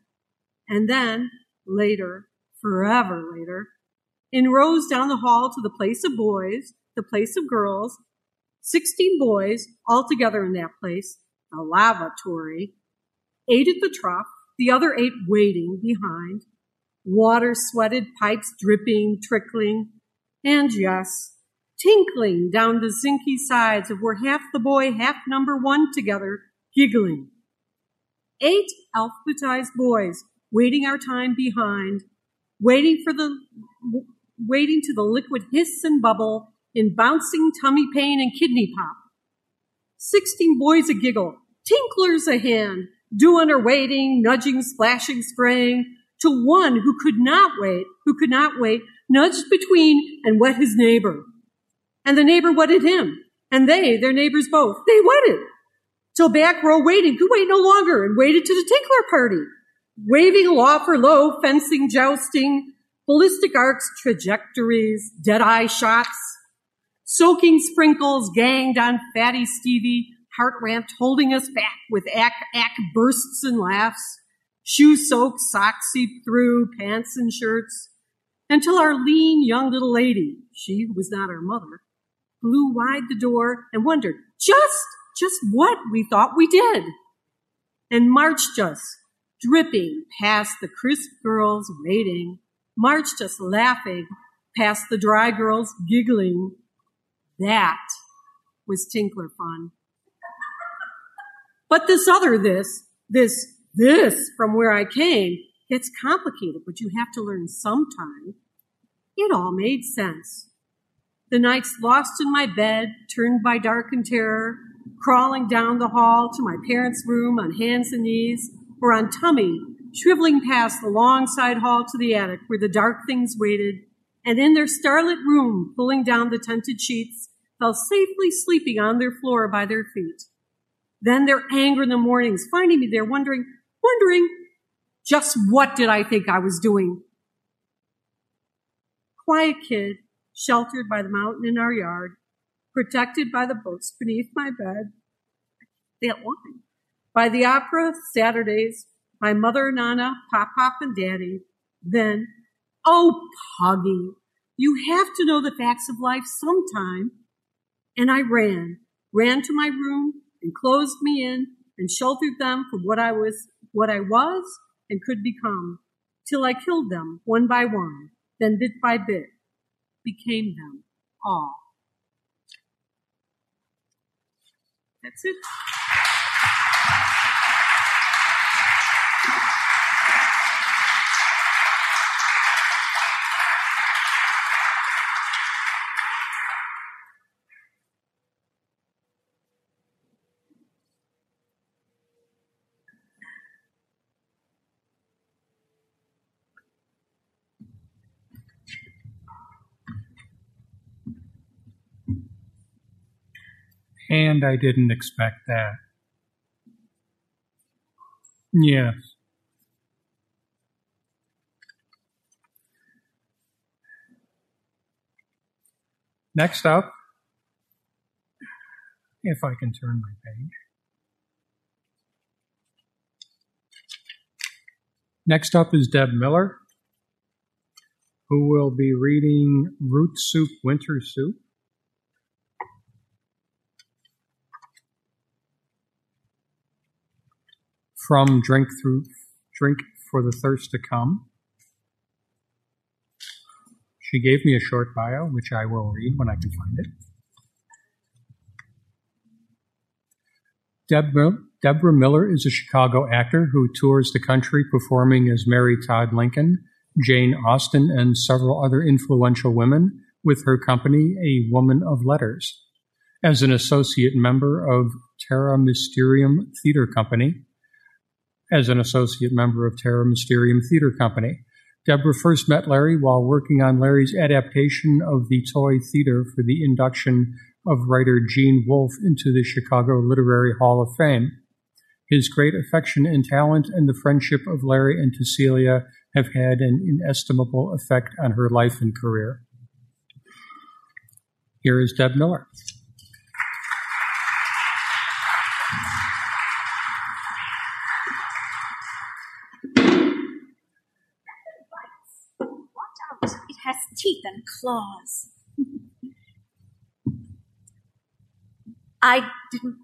And then, later, forever later, in rows down the hall to the place of boys, the place of girls, 16 boys all together in that place, the lavatory, eight at the trough, the other eight waiting behind, water sweated pipes dripping, trickling, and yes, tinkling down the zinky sides of where half the boy, half number one together, giggling. Eight alphabetized boys waiting our time behind, waiting for the, waiting to the liquid hiss and bubble in bouncing tummy pain and kidney pop. Sixteen boys a giggle, tinklers a hand, doing or waiting, nudging, splashing, spraying, to one who could not wait, who could not wait, nudged between and wet his neighbor. And the neighbor wetted him, and they, their neighbors both, they wetted. Till back row waiting could wait no longer and waited to the tinkler party, waving law for low, fencing, jousting, ballistic arcs, trajectories, dead-eye shots, soaking sprinkles ganged on fatty Stevie, heart ramped, holding us back with ack, ack bursts and laughs, shoes soaked, socks seeped through, pants and shirts, until our lean young little lady, she was not our mother, blew wide the door and wondered just, just what we thought we did, and marched us, dripping past the crisp girls waiting, marched us laughing past the dry girls giggling. That was Tinkler fun. But this other this, this, this from where I came gets complicated, but you have to learn sometime. It all made sense. The nights lost in my bed, turned by dark and terror, crawling down the hall to my parents' room on hands and knees, or on tummy, shriveling past the long side hall to the attic where the dark things waited, and in their starlit room, pulling down the tented sheets, fell safely sleeping on their floor by their feet. Then their anger in the mornings, finding me there, wondering, wondering, just what did I think I was doing? Quiet kid, sheltered by the mountain in our yard, protected by the books beneath my bed. That line. By the opera Saturdays, my mother, Nana, Pop Pop, and Daddy. Then, oh, Puggy, you have to know the facts of life sometime. And I ran, ran to my room, and closed me in and sheltered them from what I was, what I was and could become, till I killed them one by one, then bit by bit, became them all. That's it. I didn't expect that. Yes. Next up, if I can turn my page. Next up is Deb Miller, who will be reading Root Soup Winter Soup. From Drink Through Drink for the Thirst to Come. She gave me a short bio, which I will read when I can find it. Deborah, Deborah Miller is a Chicago actor who tours the country performing as Mary Todd Lincoln, Jane Austen, and several other influential women with her company, A Woman of Letters. As an associate member of Terra Mysterium Theater Company, as an associate member of Terra Mysterium Theater Company. Deborah first met Larry while working on Larry's adaptation of the toy theater for the induction of writer Gene Wolfe into the Chicago Literary Hall of Fame. His great affection and talent and the friendship of Larry and Cecilia have had an inestimable effect on her life and career. Here is Deb Miller. Claws. (laughs) I didn't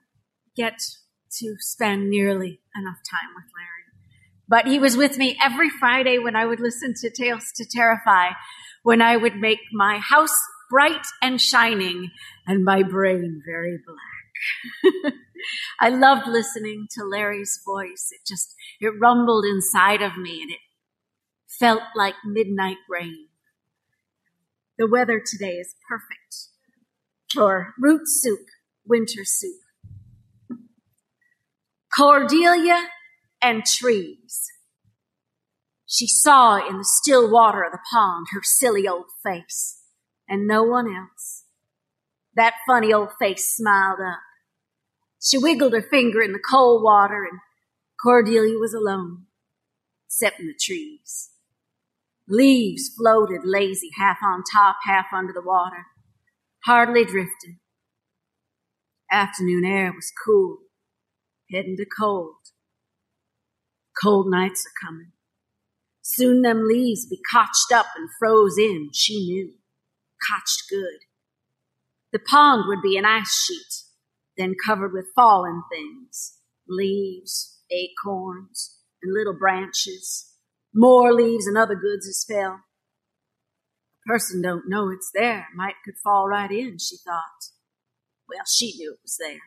get to spend nearly enough time with Larry. But he was with me every Friday when I would listen to Tales to Terrify, when I would make my house bright and shining and my brain very black. (laughs) I loved listening to Larry's voice. It just, it rumbled inside of me and it felt like midnight rain. The weather today is perfect for root soup, winter soup. Cordelia and trees. She saw in the still water of the pond her silly old face and no one else. That funny old face smiled up. She wiggled her finger in the cold water and Cordelia was alone, except in the trees. Leaves floated lazy, half on top, half under the water, hardly drifted. Afternoon air was cool, heading to cold. Cold nights are coming. Soon them leaves be cotched up and froze in, she knew. Cotched good. The pond would be an ice sheet, then covered with fallen things, leaves, acorns, and little branches, more leaves and other goods as fell. A person don't know it's there, might could fall right in, she thought. Well, she knew it was there.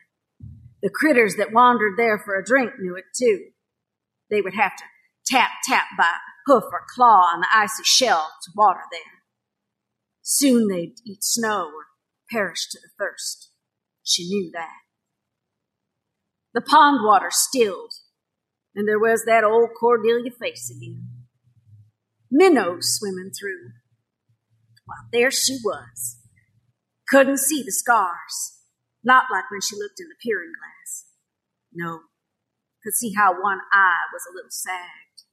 The critters that wandered there for a drink knew it too. They would have to tap, tap by hoof or claw on the icy shell to water there. Soon they'd eat snow or perish to the thirst. She knew that. The pond water stilled, and there was that old Cordelia face again. Minnows swimming through. Well, there she was. Couldn't see the scars, not like when she looked in the peering glass. No, could see how one eye was a little sagged.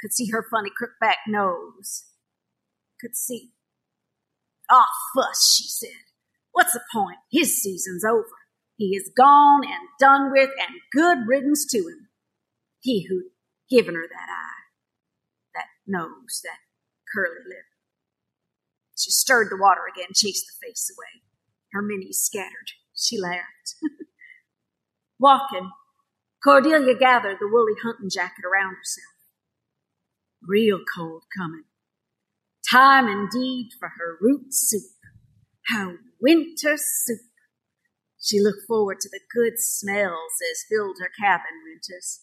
Could see her funny crooked back nose. Could see. Ah, oh, fuss, she said. What's the point? His season's over. He is gone and done with, and good riddance to him. He who'd given her that eye, that nose, that curly lip. She stirred the water again, chased the face away. Her minis scattered. She laughed. (laughs) Walking, Cordelia gathered the woolly hunting jacket around herself. Real cold coming. Time indeed for her root soup, her winter soup. She looked forward to the good smells as filled her cabin winters.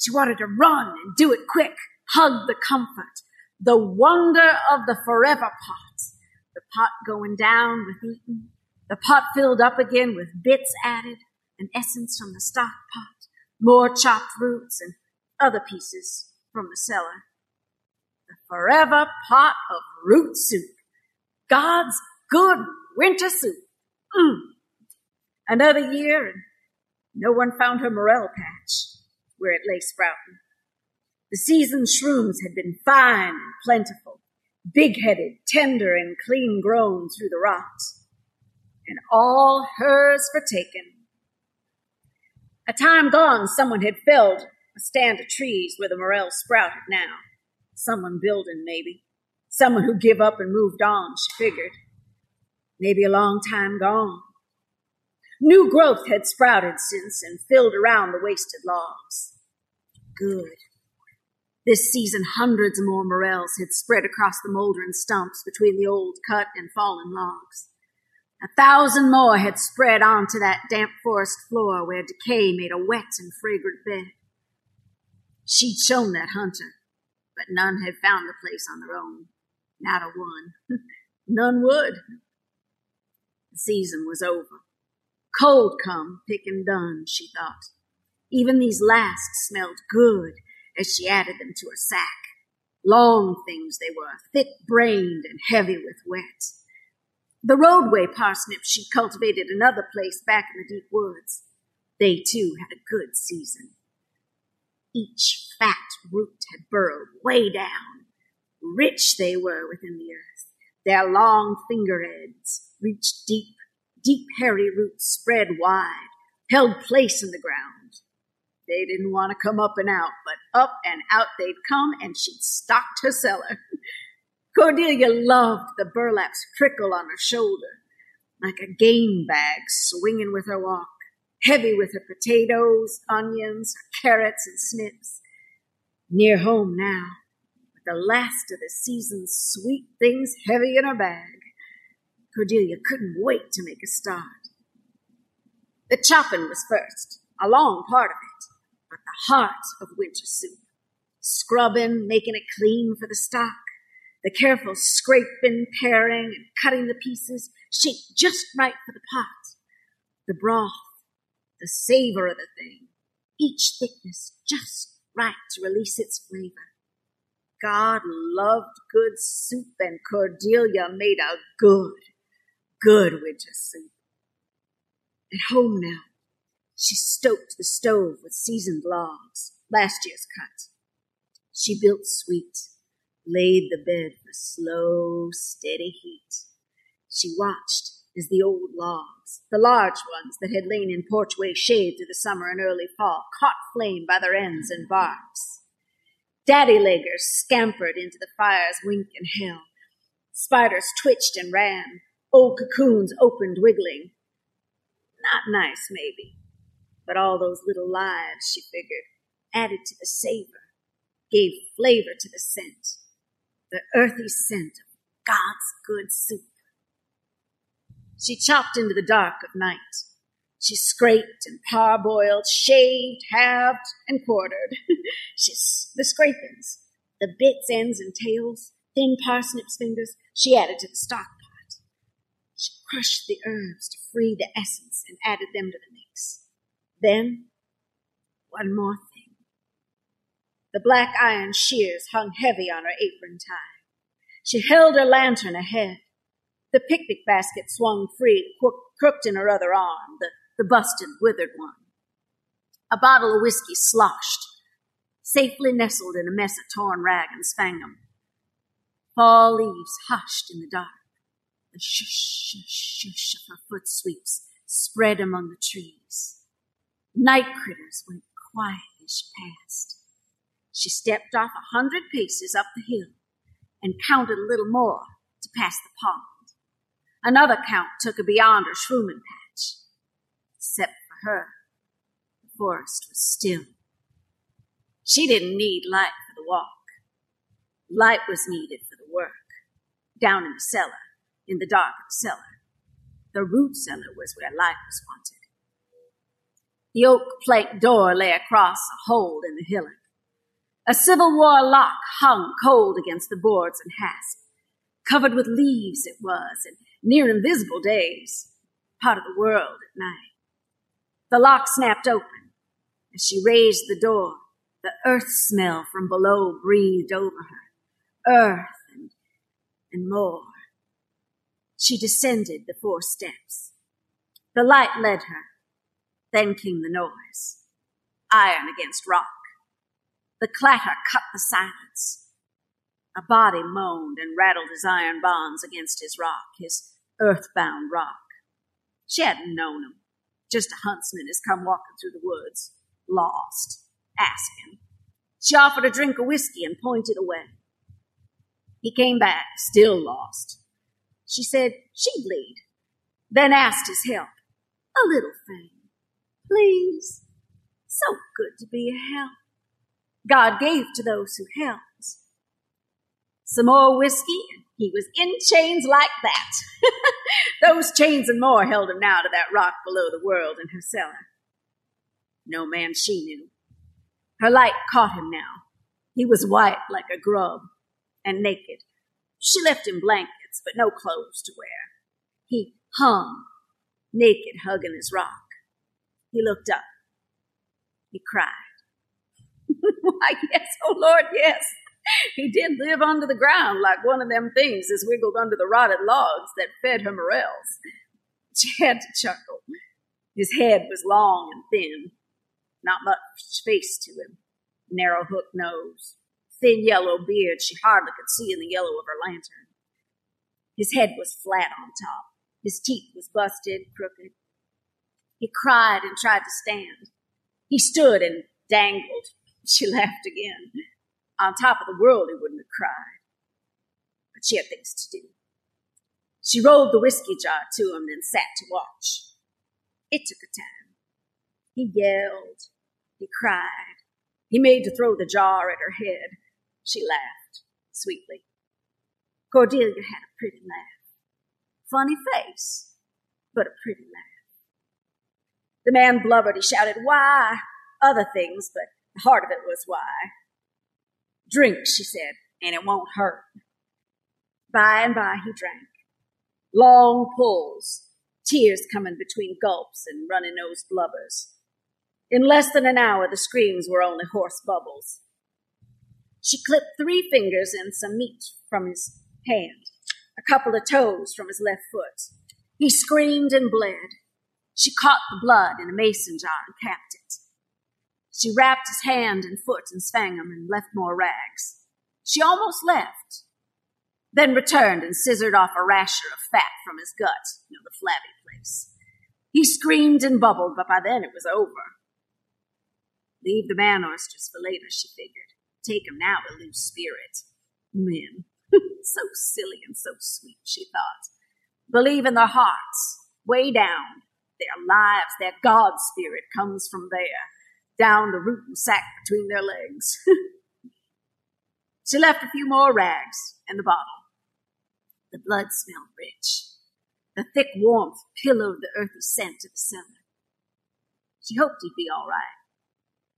She wanted to run and do it quick, hug the comfort, the wonder of the forever pot. The pot going down with eating, the pot filled up again with bits added, and essence from the stock pot, more chopped roots and other pieces from the cellar. The forever pot of root soup. God's good winter soup. Mm. Another year, and no one found her morel patch where it lay sprouting. The seasoned shrooms had been fine and plentiful, big headed, tender, and clean grown through the rocks, and all hers for taking. A time gone, someone had felled a stand of trees where the morel sprouted now. Someone building, maybe. Someone who give up and moved on, she figured. Maybe a long time gone. New growth had sprouted since and filled around the wasted logs. Good. This season, hundreds more morels had spread across the moldering stumps between the old cut and fallen logs. A thousand more had spread onto that damp forest floor where decay made a wet and fragrant bed. She'd shown that hunter, but none had found the place on their own. Not a one. (laughs) none would. The season was over. Cold come, pick and done, she thought. Even these last smelled good as she added them to her sack. Long things they were, thick brained and heavy with wet. The roadway parsnips she cultivated another place back in the deep woods. They too had a good season. Each fat root had burrowed way down. Rich they were within the earth. Their long finger ends reached deep Deep, hairy roots spread wide, held place in the ground. They didn't want to come up and out, but up and out they'd come, and she'd stocked her cellar. (laughs) Cordelia loved the burlap's prickle on her shoulder, like a game bag swinging with her walk, heavy with her potatoes, onions, carrots, and snips. Near home now, with the last of the season's sweet things heavy in her bag. Cordelia couldn't wait to make a start. The chopping was first, a long part of it, but the heart of winter soup. Scrubbing, making it clean for the stock, the careful scraping, paring, and cutting the pieces, shaped just right for the pot. The broth, the savor of the thing, each thickness just right to release its flavor. God loved good soup, and Cordelia made a good good winter soup. At home now, she stoked the stove with seasoned logs, last year's cut. She built sweet, laid the bed for slow, steady heat. She watched as the old logs, the large ones that had lain in porchway shade through the summer and early fall, caught flame by their ends and barks. Daddy leggers scampered into the fire's wink and hell. Spiders twitched and ran, Old cocoons opened, wiggling. Not nice, maybe, but all those little lives, she figured, added to the savor, gave flavor to the scent, the earthy scent of God's good soup. She chopped into the dark of night. She scraped and parboiled, shaved, halved, and quartered. (laughs) she, the scrapings, the bits, ends, and tails, thin parsnip's fingers, she added to the stock she crushed the herbs to free the essence and added them to the mix. Then, one more thing. The black iron shears hung heavy on her apron tie. She held her lantern ahead. The picnic basket swung free, crooked in her other arm, the, the busted, withered one. A bottle of whiskey sloshed, safely nestled in a mess of torn rag and sphagnum. Fall leaves hushed in the dark. The shush, shush, shush of her foot sweeps spread among the trees. Night critters went quiet as she passed. She stepped off a hundred paces up the hill and counted a little more to pass the pond. Another count took her beyond her shroomin' patch. Except for her, the forest was still. She didn't need light for the walk. Light was needed for the work down in the cellar in the dark cellar. The root cellar was where light was wanted. The oak plank door lay across a hole in the hillock. A Civil War lock hung cold against the boards and hasp. Covered with leaves it was, and near invisible days, part of the world at night. The lock snapped open. As she raised the door, the earth smell from below breathed over her. Earth and, and more. She descended the four steps. The light led her. Then came the noise. Iron against rock. The clatter cut the silence. A body moaned and rattled his iron bonds against his rock, his earthbound rock. She hadn't known him. Just a huntsman has come walking through the woods, lost. Ask him. She offered a drink of whiskey and pointed away. He came back, still lost. She said she'd lead, then asked his help. A little thing. Please. So good to be a help. God gave to those who helped. Some more whiskey, and he was in chains like that. (laughs) those chains and more held him now to that rock below the world in her cellar. No man she knew. Her light caught him now. He was white like a grub and naked. She left him blankets, but no clothes to wear. He hung, naked, hugging his rock. He looked up. He cried. (laughs) Why, yes, oh Lord, yes. He did live under the ground like one of them things as wiggled under the rotted logs that fed her morels. She had to chuckle. His head was long and thin, not much face to him, narrow hook nose, thin yellow beard she hardly could see in the yellow of her lantern. His head was flat on top. His teeth was busted, crooked. He cried and tried to stand. He stood and dangled. (laughs) She laughed again. On top of the world, he wouldn't have cried. But she had things to do. She rolled the whiskey jar to him and sat to watch. It took a time. He yelled. He cried. He made to throw the jar at her head. She laughed sweetly. Cordelia had a pretty laugh. Funny face, but a pretty laugh. The man blubbered. He shouted, Why? Other things, but the heart of it was why. Drink, she said, and it won't hurt. By and by he drank. Long pulls, tears coming between gulps and runny nosed blubbers. In less than an hour, the screams were only hoarse bubbles. She clipped three fingers and some meat from his hand, a couple of toes from his left foot. He screamed and bled. She caught the blood in a mason jar and capped it. She wrapped his hand and foot in sphagnum and left more rags. She almost left, then returned and scissored off a rasher of fat from his gut, you know, the flabby place. He screamed and bubbled, but by then it was over. Leave the man oysters for later, she figured. Take 'em now to lose spirit. Men. (laughs) so silly and so sweet, she thought. Believe in their hearts, way down, their lives, their God spirit comes from there, down the root and sack between their legs. (laughs) she left a few more rags in the bottle. The blood smelled rich. The thick warmth pillowed the earthy scent of the cellar. She hoped he'd be all right.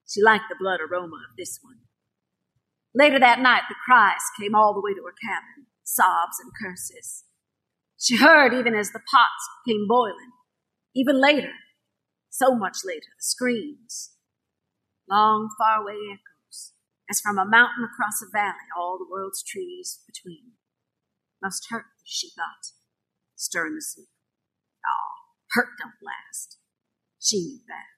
She liked the blood aroma of this one. Later that night, the cries came all the way to her cabin, sobs and curses. She heard even as the pots came boiling. Even later, so much later, the screams. Long, faraway echoes, as from a mountain across a valley, all the world's trees between. Must hurt, she thought, stirring the soup. Oh, ah, hurt don't last. She knew that.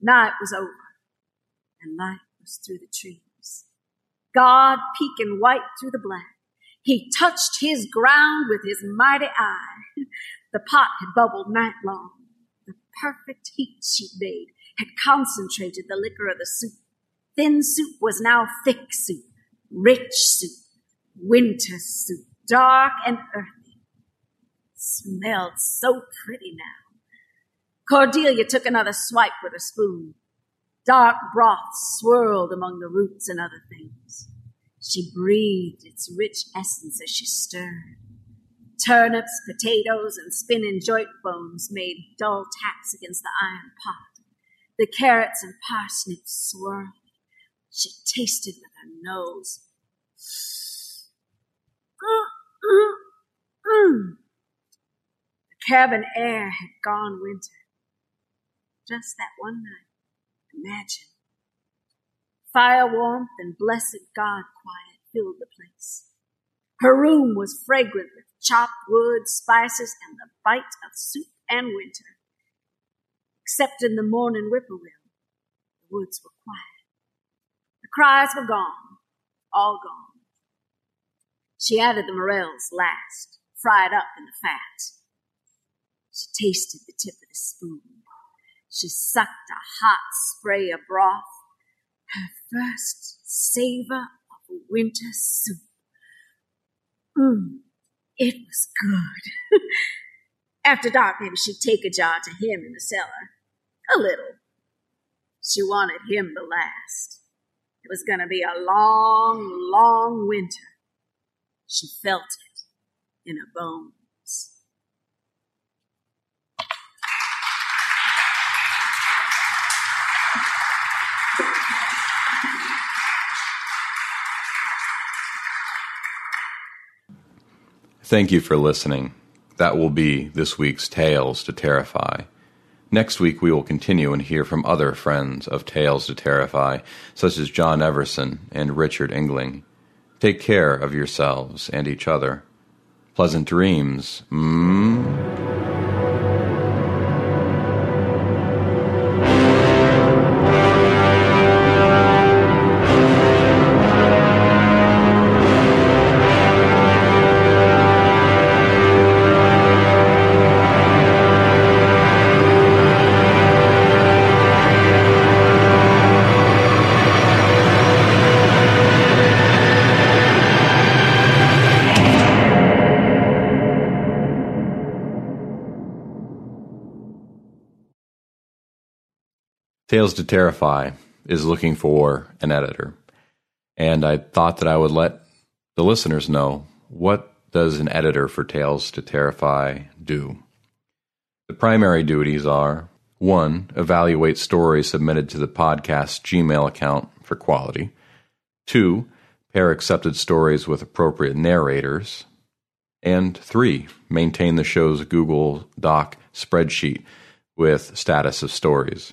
Night was over, and light was through the trees. God peeking white through the black. He touched his ground with his mighty eye. The pot had bubbled night long. The perfect heat she'd made had concentrated the liquor of the soup. Thin soup was now thick soup, rich soup, winter soup, dark and earthy. Smelled so pretty now. Cordelia took another swipe with a spoon. Dark broth swirled among the roots and other things. She breathed its rich essence as she stirred. Turnips, potatoes, and spinning joint bones made dull taps against the iron pot. The carrots and parsnips swirled. She tasted with her nose. The cabin air had gone winter. Just that one night. Imagine. Fire warmth and blessed God quiet filled the place. Her room was fragrant with chopped wood, spices, and the bite of soup and winter. Except in the morning whippoorwill, the woods were quiet. The cries were gone, all gone. She added the morels last, fried up in the fat. She tasted the tip of the spoon. She sucked a hot spray of broth, her first savor of winter soup. Mmm, it was good. (laughs) After dark, maybe she'd take a jar to him in the cellar. A little. She wanted him to last. It was going to be a long, long winter. She felt it in her bones. Thank you for listening. That will be this week's Tales to Terrify. Next week, we will continue and hear from other friends of Tales to Terrify, such as John Everson and Richard Engling. Take care of yourselves and each other. Pleasant dreams. Mmm. Tales to Terrify is looking for an editor. And I thought that I would let the listeners know what does an editor for Tales to Terrify do? The primary duties are 1. Evaluate stories submitted to the podcast Gmail account for quality. 2. Pair accepted stories with appropriate narrators. And 3. Maintain the show's Google Doc spreadsheet with status of stories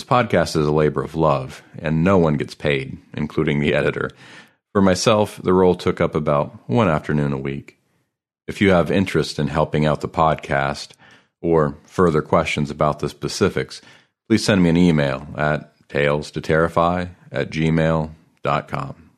This podcast is a labor of love, and no one gets paid, including the editor. For myself, the role took up about one afternoon a week. If you have interest in helping out the podcast or further questions about the specifics, please send me an email at tales to terrify at gmail.com.